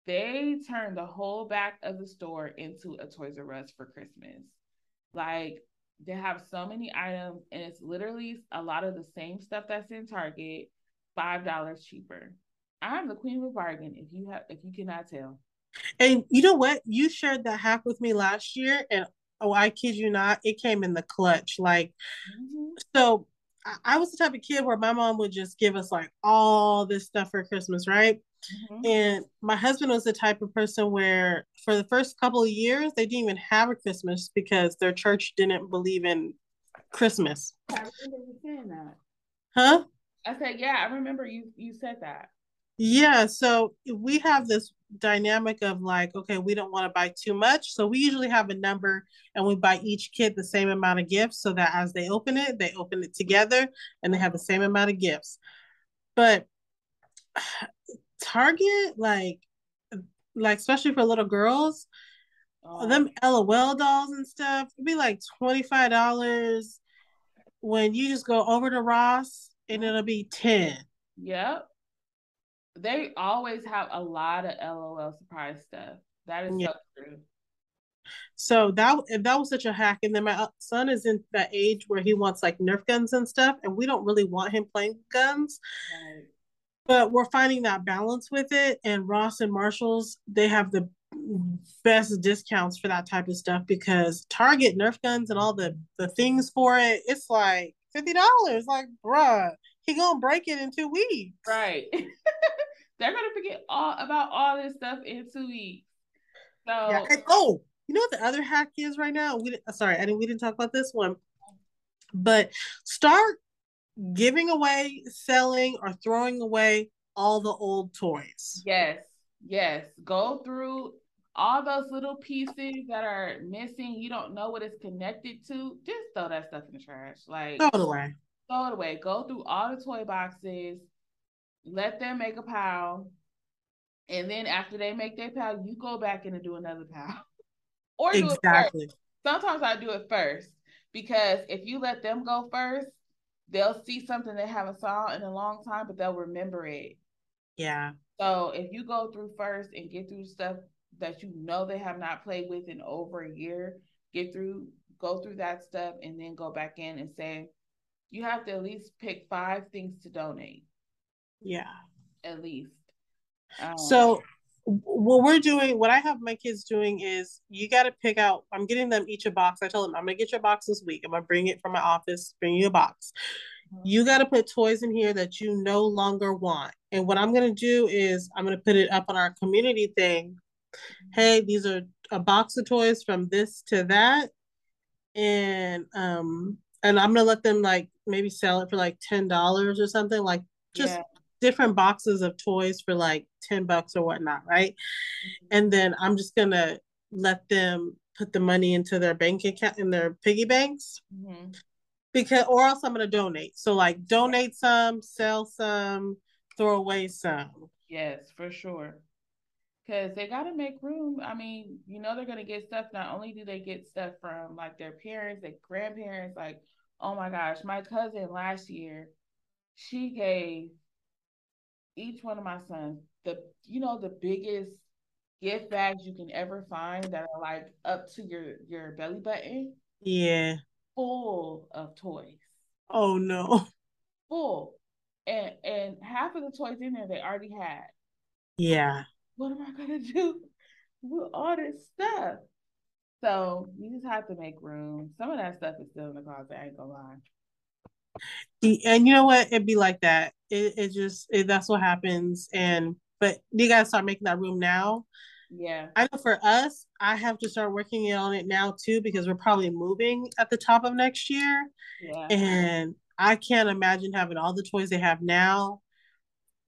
B: They turn the whole back of the store into a Toys R Us for Christmas. Like they have so many items, and it's literally a lot of the same stuff that's in Target, five dollars cheaper. I'm the queen of a bargain. If you have, if you cannot tell.
A: And you know what? You shared that hack with me last year, and oh, I kid you not, it came in the clutch. Like, mm-hmm. so I, was the type of kid where my mom would just give us like all this stuff for Christmas, right? Mm-hmm. And my husband was the type of person where for the first couple of years they didn't even have a Christmas because their church didn't believe in Christmas. I remember you saying
B: that. Huh? I said, yeah, I remember you you said that.
A: Yeah, so we have this dynamic of like, okay, we don't want to buy too much. So we usually have a number and we buy each kid the same amount of gifts so that as they open it, they open it together and they have the same amount of gifts. But Target, like, like especially for little girls, oh. them LOL dolls and stuff, it'd be like $25 when you just go over to Ross and it'll be 10.
B: Yep they always have a lot of LOL surprise stuff. That is yeah. so true.
A: So that that was such a hack, and then my uh, son is in that age where he wants like Nerf guns and stuff, and we don't really want him playing guns. Right. But we're finding that balance with it, and Ross and Marshalls they have the best discounts for that type of stuff because Target Nerf guns and all the the things for it, it's like fifty dollars. Like, bruh, he gonna break it in two weeks.
B: Right. They're gonna forget all about all this stuff in two weeks. So yeah.
A: And, oh, you know what the other hack is right now? We uh, sorry, I didn't we didn't talk about this one, but start giving away, selling, or throwing away all the old toys.
B: Yes, yes. Go through all those little pieces that are missing. You don't know what it's connected to. Just throw that stuff in the trash. Like
A: throw it away.
B: Throw it away. Go through all the toy boxes let them make a pile, and then after they make their pile, you go back in and do another pile, or do exactly. It first. Sometimes I do it first because if you let them go first, they'll see something they haven't saw in a long time, but they'll remember it.
A: Yeah.
B: So if you go through first and get through stuff that you know they have not played with in over a year, get through, go through that stuff, and then go back in and say, you have to at least pick five things to donate.
A: Yeah.
B: At least.
A: Um, so what we're doing, what I have my kids doing is you got to pick out. I'm getting them each a box. I tell them I'm gonna get your box this week. I'm gonna bring it from my office. Bring you a box. Mm-hmm. You got to put toys in here that you no longer want. And what I'm gonna do is I'm gonna put it up on our community thing. Hey, these are a box of toys from this to that, and um, and I'm gonna let them like maybe sell it for like ten dollars or something. Like just yeah different boxes of toys for like 10 bucks or whatnot, right? Mm-hmm. And then I'm just gonna let them put the money into their bank account in their piggy banks. Mm-hmm. Because or else I'm gonna donate. So like donate some, sell some, throw away some.
B: Yes, for sure. Cause they gotta make room. I mean, you know they're gonna get stuff. Not only do they get stuff from like their parents, their grandparents, like, oh my gosh, my cousin last year, she gave each one of my sons the you know the biggest gift bags you can ever find that are like up to your your belly button.
A: Yeah.
B: Full of toys.
A: Oh no.
B: Full. And and half of the toys in there they already had.
A: Yeah.
B: What am I gonna do with all this stuff? So you just have to make room. Some of that stuff is still in the closet, I ain't gonna lie
A: and you know what? It'd be like that. It, it just it, that's what happens. And but you gotta start making that room now.
B: Yeah.
A: I know for us i have to start working on it now too because we're probably moving at the top of next year. Yeah. And i can't imagine having all the toys they have now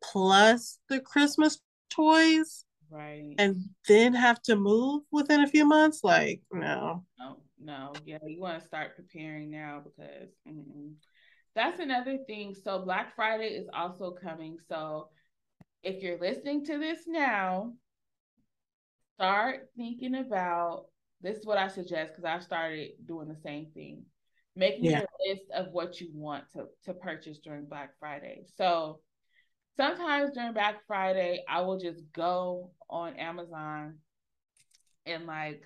A: plus the christmas toys.
B: Right.
A: And then have to move within a few months? Like no.
B: No no. Yeah you want to start preparing now because mm that's another thing. So Black Friday is also coming. So if you're listening to this now, start thinking about this is what I suggest because I've started doing the same thing. Making yeah. a list of what you want to, to purchase during Black Friday. So sometimes during Black Friday, I will just go on Amazon and like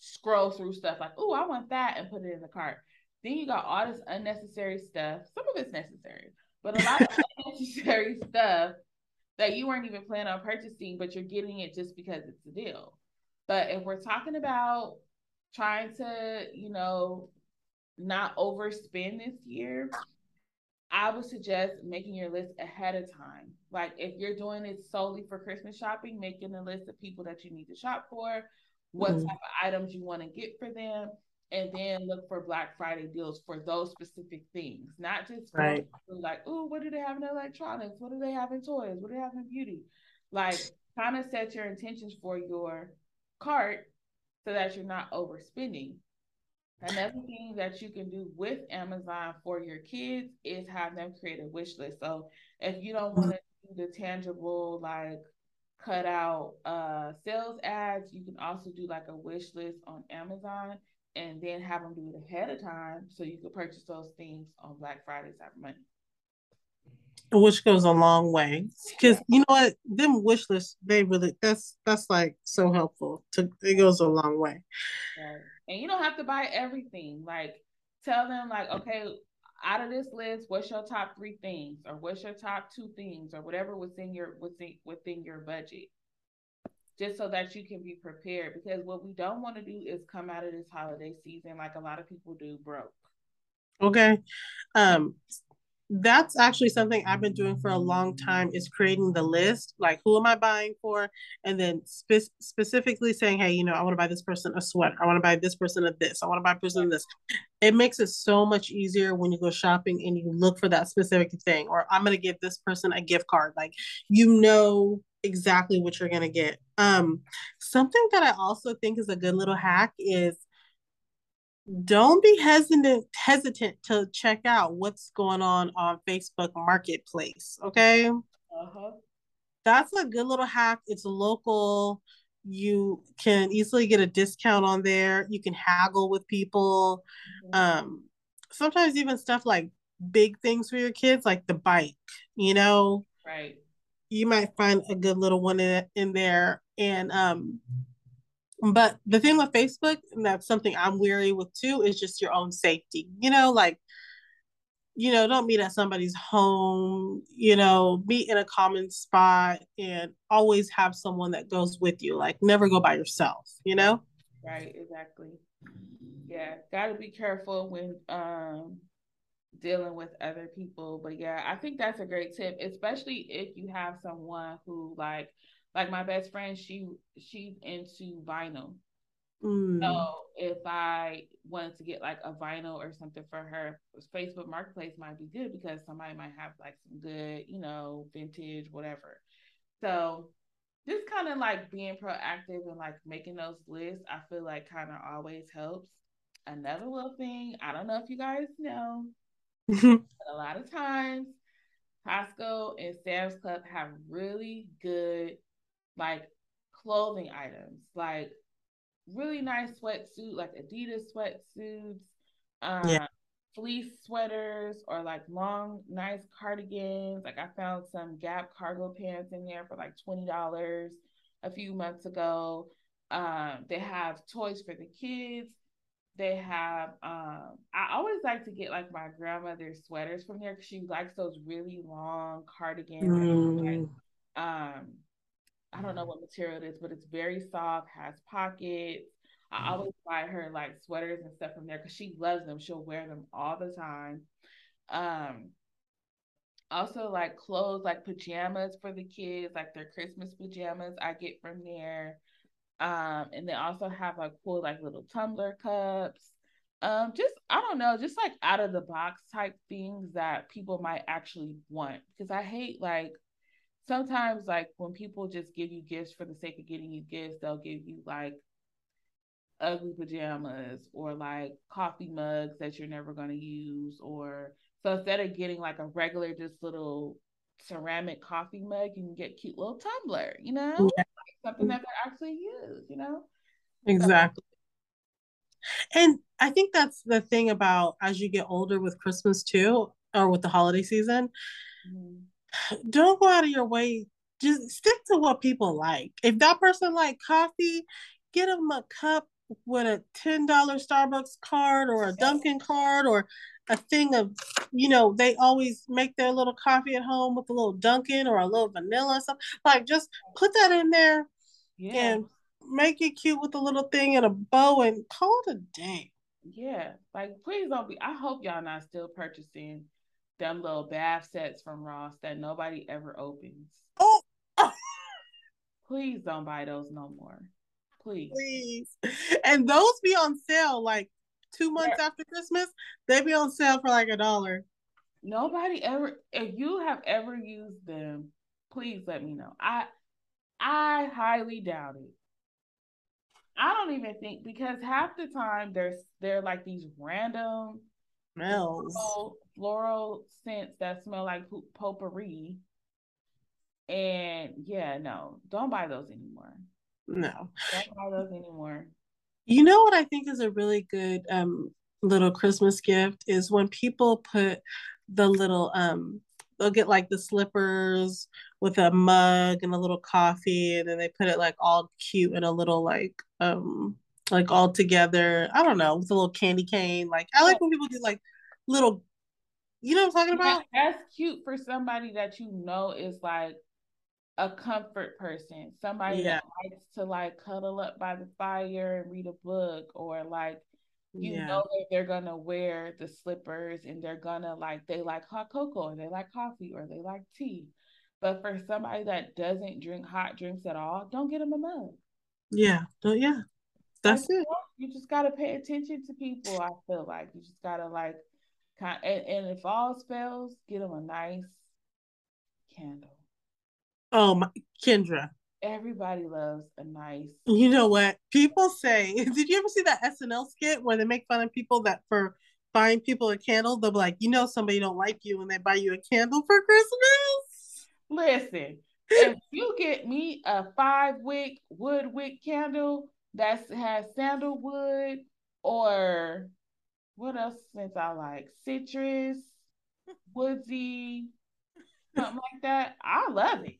B: scroll through stuff like, oh, I want that and put it in the cart. Then you got all this unnecessary stuff. Some of it's necessary, but a lot of unnecessary stuff that you weren't even planning on purchasing, but you're getting it just because it's a deal. But if we're talking about trying to, you know, not overspend this year, I would suggest making your list ahead of time. Like if you're doing it solely for Christmas shopping, making a list of people that you need to shop for, what mm-hmm. type of items you want to get for them, and then look for Black Friday deals for those specific things, not just
A: right.
B: like, oh, what do they have in electronics? What do they have in toys? What do they have in beauty? Like, kind of set your intentions for your cart so that you're not overspending. Another thing that you can do with Amazon for your kids is have them create a wish list. So if you don't want to do the tangible, like cut out uh, sales ads, you can also do like a wish list on Amazon and then have them do it ahead of time so you could purchase those things on Black Friday Cyber Monday.
A: Which goes a long way because you know what, them wish lists they really that's that's like so helpful. To it goes a long way.
B: Right. And you don't have to buy everything. Like tell them like, okay, out of this list, what's your top three things, or what's your top two things, or whatever within your within within your budget just so that you can be prepared. Because what we don't want to do is come out of this holiday season like a lot of people do broke.
A: Okay. Um that's actually something I've been doing for a long time is creating the list like who am I buying for and then spe- specifically saying hey you know I want to buy this person a sweater I want to buy this person a this I want to buy a person this it makes it so much easier when you go shopping and you look for that specific thing or I'm going to give this person a gift card like you know exactly what you're going to get um something that I also think is a good little hack is don't be hesitant hesitant to check out what's going on on Facebook Marketplace. Okay, uh-huh. that's a good little hack. It's local. you can easily get a discount on there. You can haggle with people. Mm-hmm. Um, sometimes even stuff like big things for your kids, like the bike, you know?
B: Right.
A: You might find a good little one in, in there. And um, but the thing with Facebook, and that's something I'm weary with too, is just your own safety. You know, like you know, don't meet at somebody's home, you know, meet in a common spot and always have someone that goes with you. Like never go by yourself, you know?
B: Right, exactly. Yeah, gotta be careful when um dealing with other people. But yeah, I think that's a great tip, especially if you have someone who like like my best friend, she she's into vinyl. Mm. So if I wanted to get like a vinyl or something for her, Facebook Marketplace might be good because somebody might have like some good, you know, vintage, whatever. So just kind of like being proactive and like making those lists, I feel like kind of always helps. Another little thing, I don't know if you guys know, a lot of times Costco and Sam's Club have really good like clothing items, like really nice sweatsuit, like Adidas sweatsuits, um, yeah. fleece sweaters, or like long, nice cardigans. Like I found some Gap cargo pants in there for like twenty dollars a few months ago. Um, they have toys for the kids. They have um I always like to get like my grandmother's sweaters from there because she likes those really long cardigans. Mm. Like, um I don't know what material it is, but it's very soft, has pockets. I mm-hmm. always buy her like sweaters and stuff from there because she loves them. She'll wear them all the time. Um, also like clothes like pajamas for the kids, like their Christmas pajamas I get from there. Um, and they also have like cool like little tumbler cups. Um, just I don't know, just like out of the box type things that people might actually want because I hate like sometimes like when people just give you gifts for the sake of getting you gifts, they'll give you like ugly pajamas or like coffee mugs that you're never going to use or so instead of getting like a regular just little ceramic coffee mug you can get cute little tumbler you know yeah. Something that they actually use you know
A: exactly so. and i think that's the thing about as you get older with christmas too or with the holiday season mm-hmm don't go out of your way. Just stick to what people like. If that person like coffee, get them a cup with a $10 Starbucks card or a Dunkin' card or a thing of, you know, they always make their little coffee at home with a little Dunkin' or a little vanilla stuff. Like just put that in there yeah. and make it cute with a little thing and a bow and call it a day.
B: Yeah. Like please don't be I hope y'all not still purchasing them little bath sets from Ross that nobody ever opens. Oh, please don't buy those no more. Please.
A: Please. And those be on sale like two months yeah. after Christmas. They be on sale for like a dollar.
B: Nobody ever if you have ever used them, please let me know. I I highly doubt it. I don't even think because half the time there's they're like these random
A: smells
B: floral, floral scents that smell like potpourri. And yeah, no, don't buy those anymore.
A: No,
B: don't buy those anymore.
A: You know what I think is a really good um little Christmas gift is when people put the little um they'll get like the slippers with a mug and a little coffee and then they put it like all cute in a little like um like all together. I don't know, with a little candy cane. Like I like when people do like little you know what I'm talking about?
B: That's cute for somebody that you know is like a comfort person, somebody yeah. that likes to like cuddle up by the fire and read a book, or like you yeah. know that they're gonna wear the slippers and they're gonna like they like hot cocoa or they like coffee or they like tea. But for somebody that doesn't drink hot drinks at all, don't get them a mug.
A: Yeah, yeah, that's like, it.
B: You just gotta pay attention to people. I feel like you just gotta like kind and, and if all fails, get them a nice candle.
A: Oh my Kendra.
B: Everybody loves a nice.
A: You know what people say? Did you ever see that SNL skit where they make fun of people that for buying people a candle? They'll be like, you know, somebody don't like you when they buy you a candle for Christmas.
B: Listen, if you get me a five wick wood wick candle that has sandalwood or what else since I like citrus, woodsy, something like that, I love it.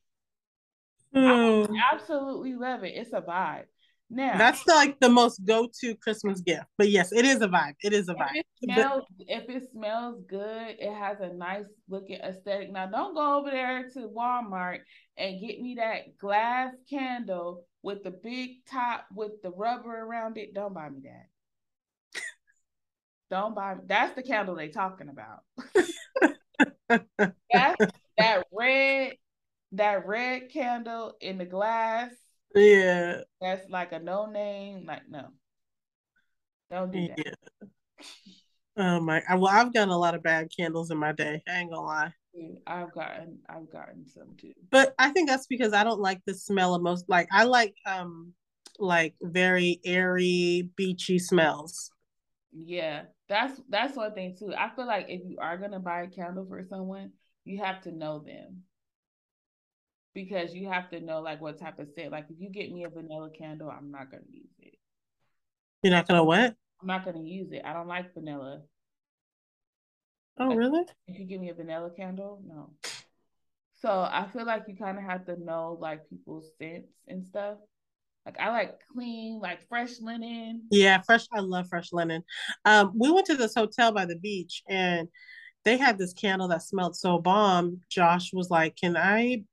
B: Mm. I hmm. absolutely love it. It's a vibe.
A: Now that's like the most go-to Christmas gift. But yes, it is a vibe. It is a vibe.
B: If it smells, if it smells good, it has a nice looking aesthetic. Now don't go over there to Walmart and get me that glass candle with the big top with the rubber around it. Don't buy me that. don't buy me. That's the candle they talking about. that's that red, that red candle in the glass
A: yeah.
B: That's like a no name. Like, no. Don't do that. Yeah.
A: Oh my well, I've gotten a lot of bad candles in my day. I ain't gonna lie.
B: I've gotten I've gotten some too.
A: But I think that's because I don't like the smell of most like I like um like very airy, beachy smells.
B: Yeah, that's that's one thing too. I feel like if you are gonna buy a candle for someone, you have to know them because you have to know like what type of scent. Like if you get me a vanilla candle, I'm not gonna use it.
A: You're not gonna what?
B: I'm not gonna use it. I don't like vanilla.
A: Oh like, really?
B: If you give me a vanilla candle, no. So I feel like you kind of have to know like people's scents and stuff. Like I like clean, like fresh linen.
A: Yeah, fresh. I love fresh linen. Um, we went to this hotel by the beach and they had this candle that smelled so bomb. Josh was like, "Can I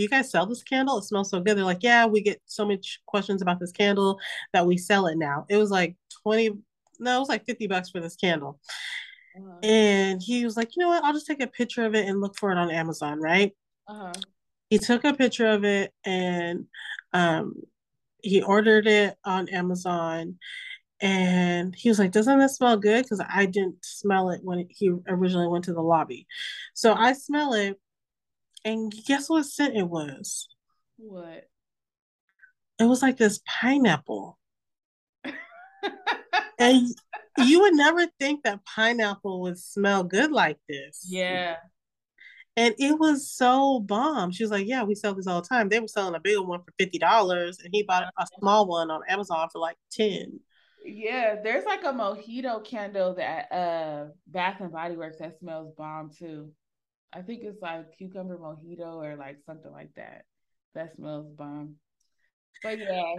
A: do you guys sell this candle? It smells so good. They're like, yeah, we get so much questions about this candle that we sell it now. It was like 20, no, it was like 50 bucks for this candle. Uh-huh. And he was like, you know what? I'll just take a picture of it and look for it on Amazon, right? Uh-huh. He took a picture of it and um, he ordered it on Amazon. And he was like, Doesn't this smell good? Because I didn't smell it when he originally went to the lobby. So I smell it and guess what scent it was?
B: What?
A: It was like this pineapple. and you would never think that pineapple would smell good like this.
B: Yeah.
A: And it was so bomb. She was like, Yeah, we sell this all the time. They were selling a bigger one for $50, and he bought a small one on Amazon for like 10
B: yeah, there's like a mojito candle that uh Bath and Body Works that smells bomb too. I think it's like cucumber mojito or like something like that. That smells bomb. But yeah.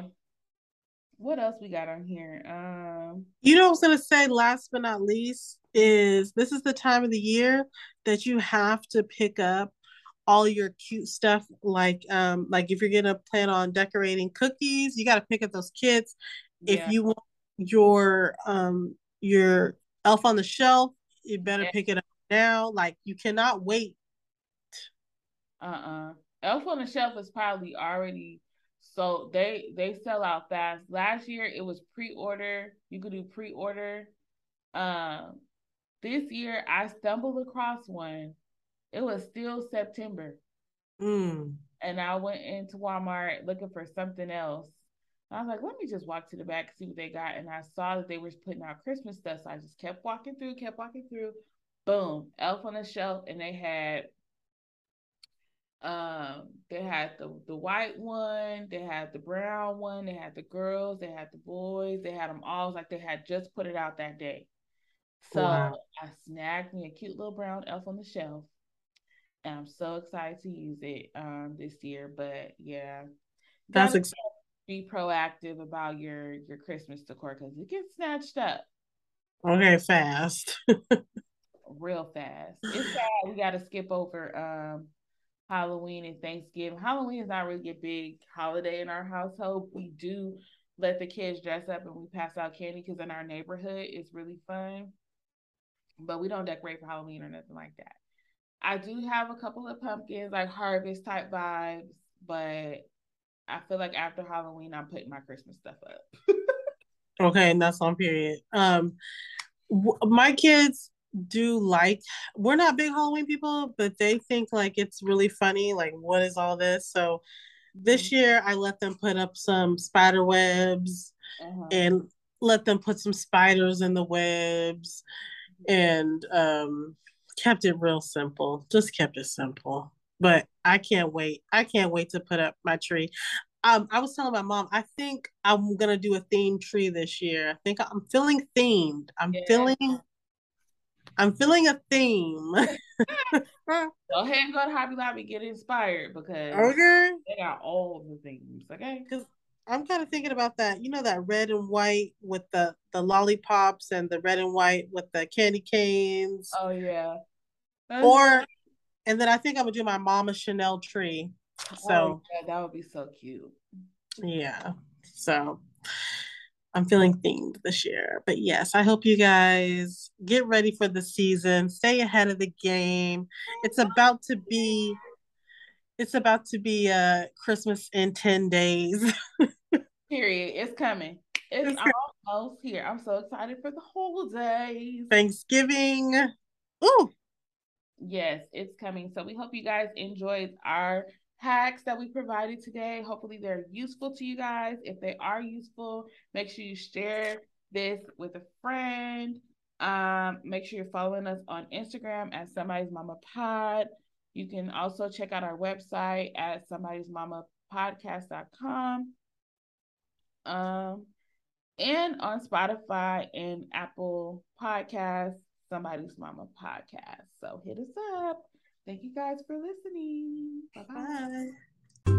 B: What else we got on here? Um
A: You know what I was gonna say last but not least is this is the time of the year that you have to pick up all your cute stuff like um like if you're gonna plan on decorating cookies you got to pick up those kits yeah. if you want your um your elf on the shelf you better yeah. pick it up now. Like you cannot wait.
B: Uh uh-uh. uh Elf on the Shelf is probably already so they they sell out fast. Last year it was pre-order. You could do pre-order. Um this year I stumbled across one. It was still September. Mm. And I went into Walmart looking for something else. I was like, let me just walk to the back, see what they got. And I saw that they were putting out Christmas stuff. So I just kept walking through, kept walking through boom, Elf on the Shelf, and they had um they had the the white one, they had the brown one, they had the girls, they had the boys, they had them all like they had just put it out that day. So wow. I snagged me a cute little brown elf on the shelf. And I'm so excited to use it um this year. But yeah.
A: That's exciting.
B: Be proactive about your your Christmas decor because it gets snatched up.
A: Okay, fast.
B: real fast. It's sad we got to skip over um, Halloween and Thanksgiving. Halloween is not really a big holiday in our household. We do let the kids dress up and we pass out candy because in our neighborhood it's really fun. But we don't decorate for Halloween or nothing like that. I do have a couple of pumpkins, like harvest type vibes, but I feel like after Halloween, I'm putting my Christmas stuff up.
A: okay, and that's on period. Um, w- my kids do like we're not big Halloween people, but they think like it's really funny. Like, what is all this? So this mm-hmm. year I let them put up some spider webs uh-huh. and let them put some spiders in the webs and um kept it real simple. Just kept it simple. but I can't wait. I can't wait to put up my tree. Um, I was telling my mom, I think I'm gonna do a themed tree this year. I think I'm feeling themed. I'm yeah. feeling I'm feeling a theme.
B: go ahead and go to Hobby Lobby, get inspired because okay. they got all the themes. Okay,
A: because I'm kind of thinking about that. You know that red and white with the the lollipops and the red and white with the candy canes.
B: Oh yeah.
A: That's or, and then I think I'm gonna do my mama Chanel tree. Oh, so oh,
B: yeah, that would be so cute.
A: Yeah. So I'm feeling themed this year. But yes, I hope you guys get ready for the season, stay ahead of the game. It's about to be it's about to be uh Christmas in 10 days.
B: Period. It's coming. It's, it's almost here. I'm so excited for the holidays.
A: Thanksgiving. Ooh.
B: Yes, it's coming. So we hope you guys enjoyed our hacks that we provided today. Hopefully, they're useful to you guys. If they are useful, make sure you share this with a friend. Um, make sure you're following us on Instagram at Somebody's Mama Pod. You can also check out our website at somebody's mama podcast.com. Um, and on Spotify and Apple Podcasts, Somebody's Mama Podcast. So hit us up. Thank you guys for listening. Bye-bye. bye bye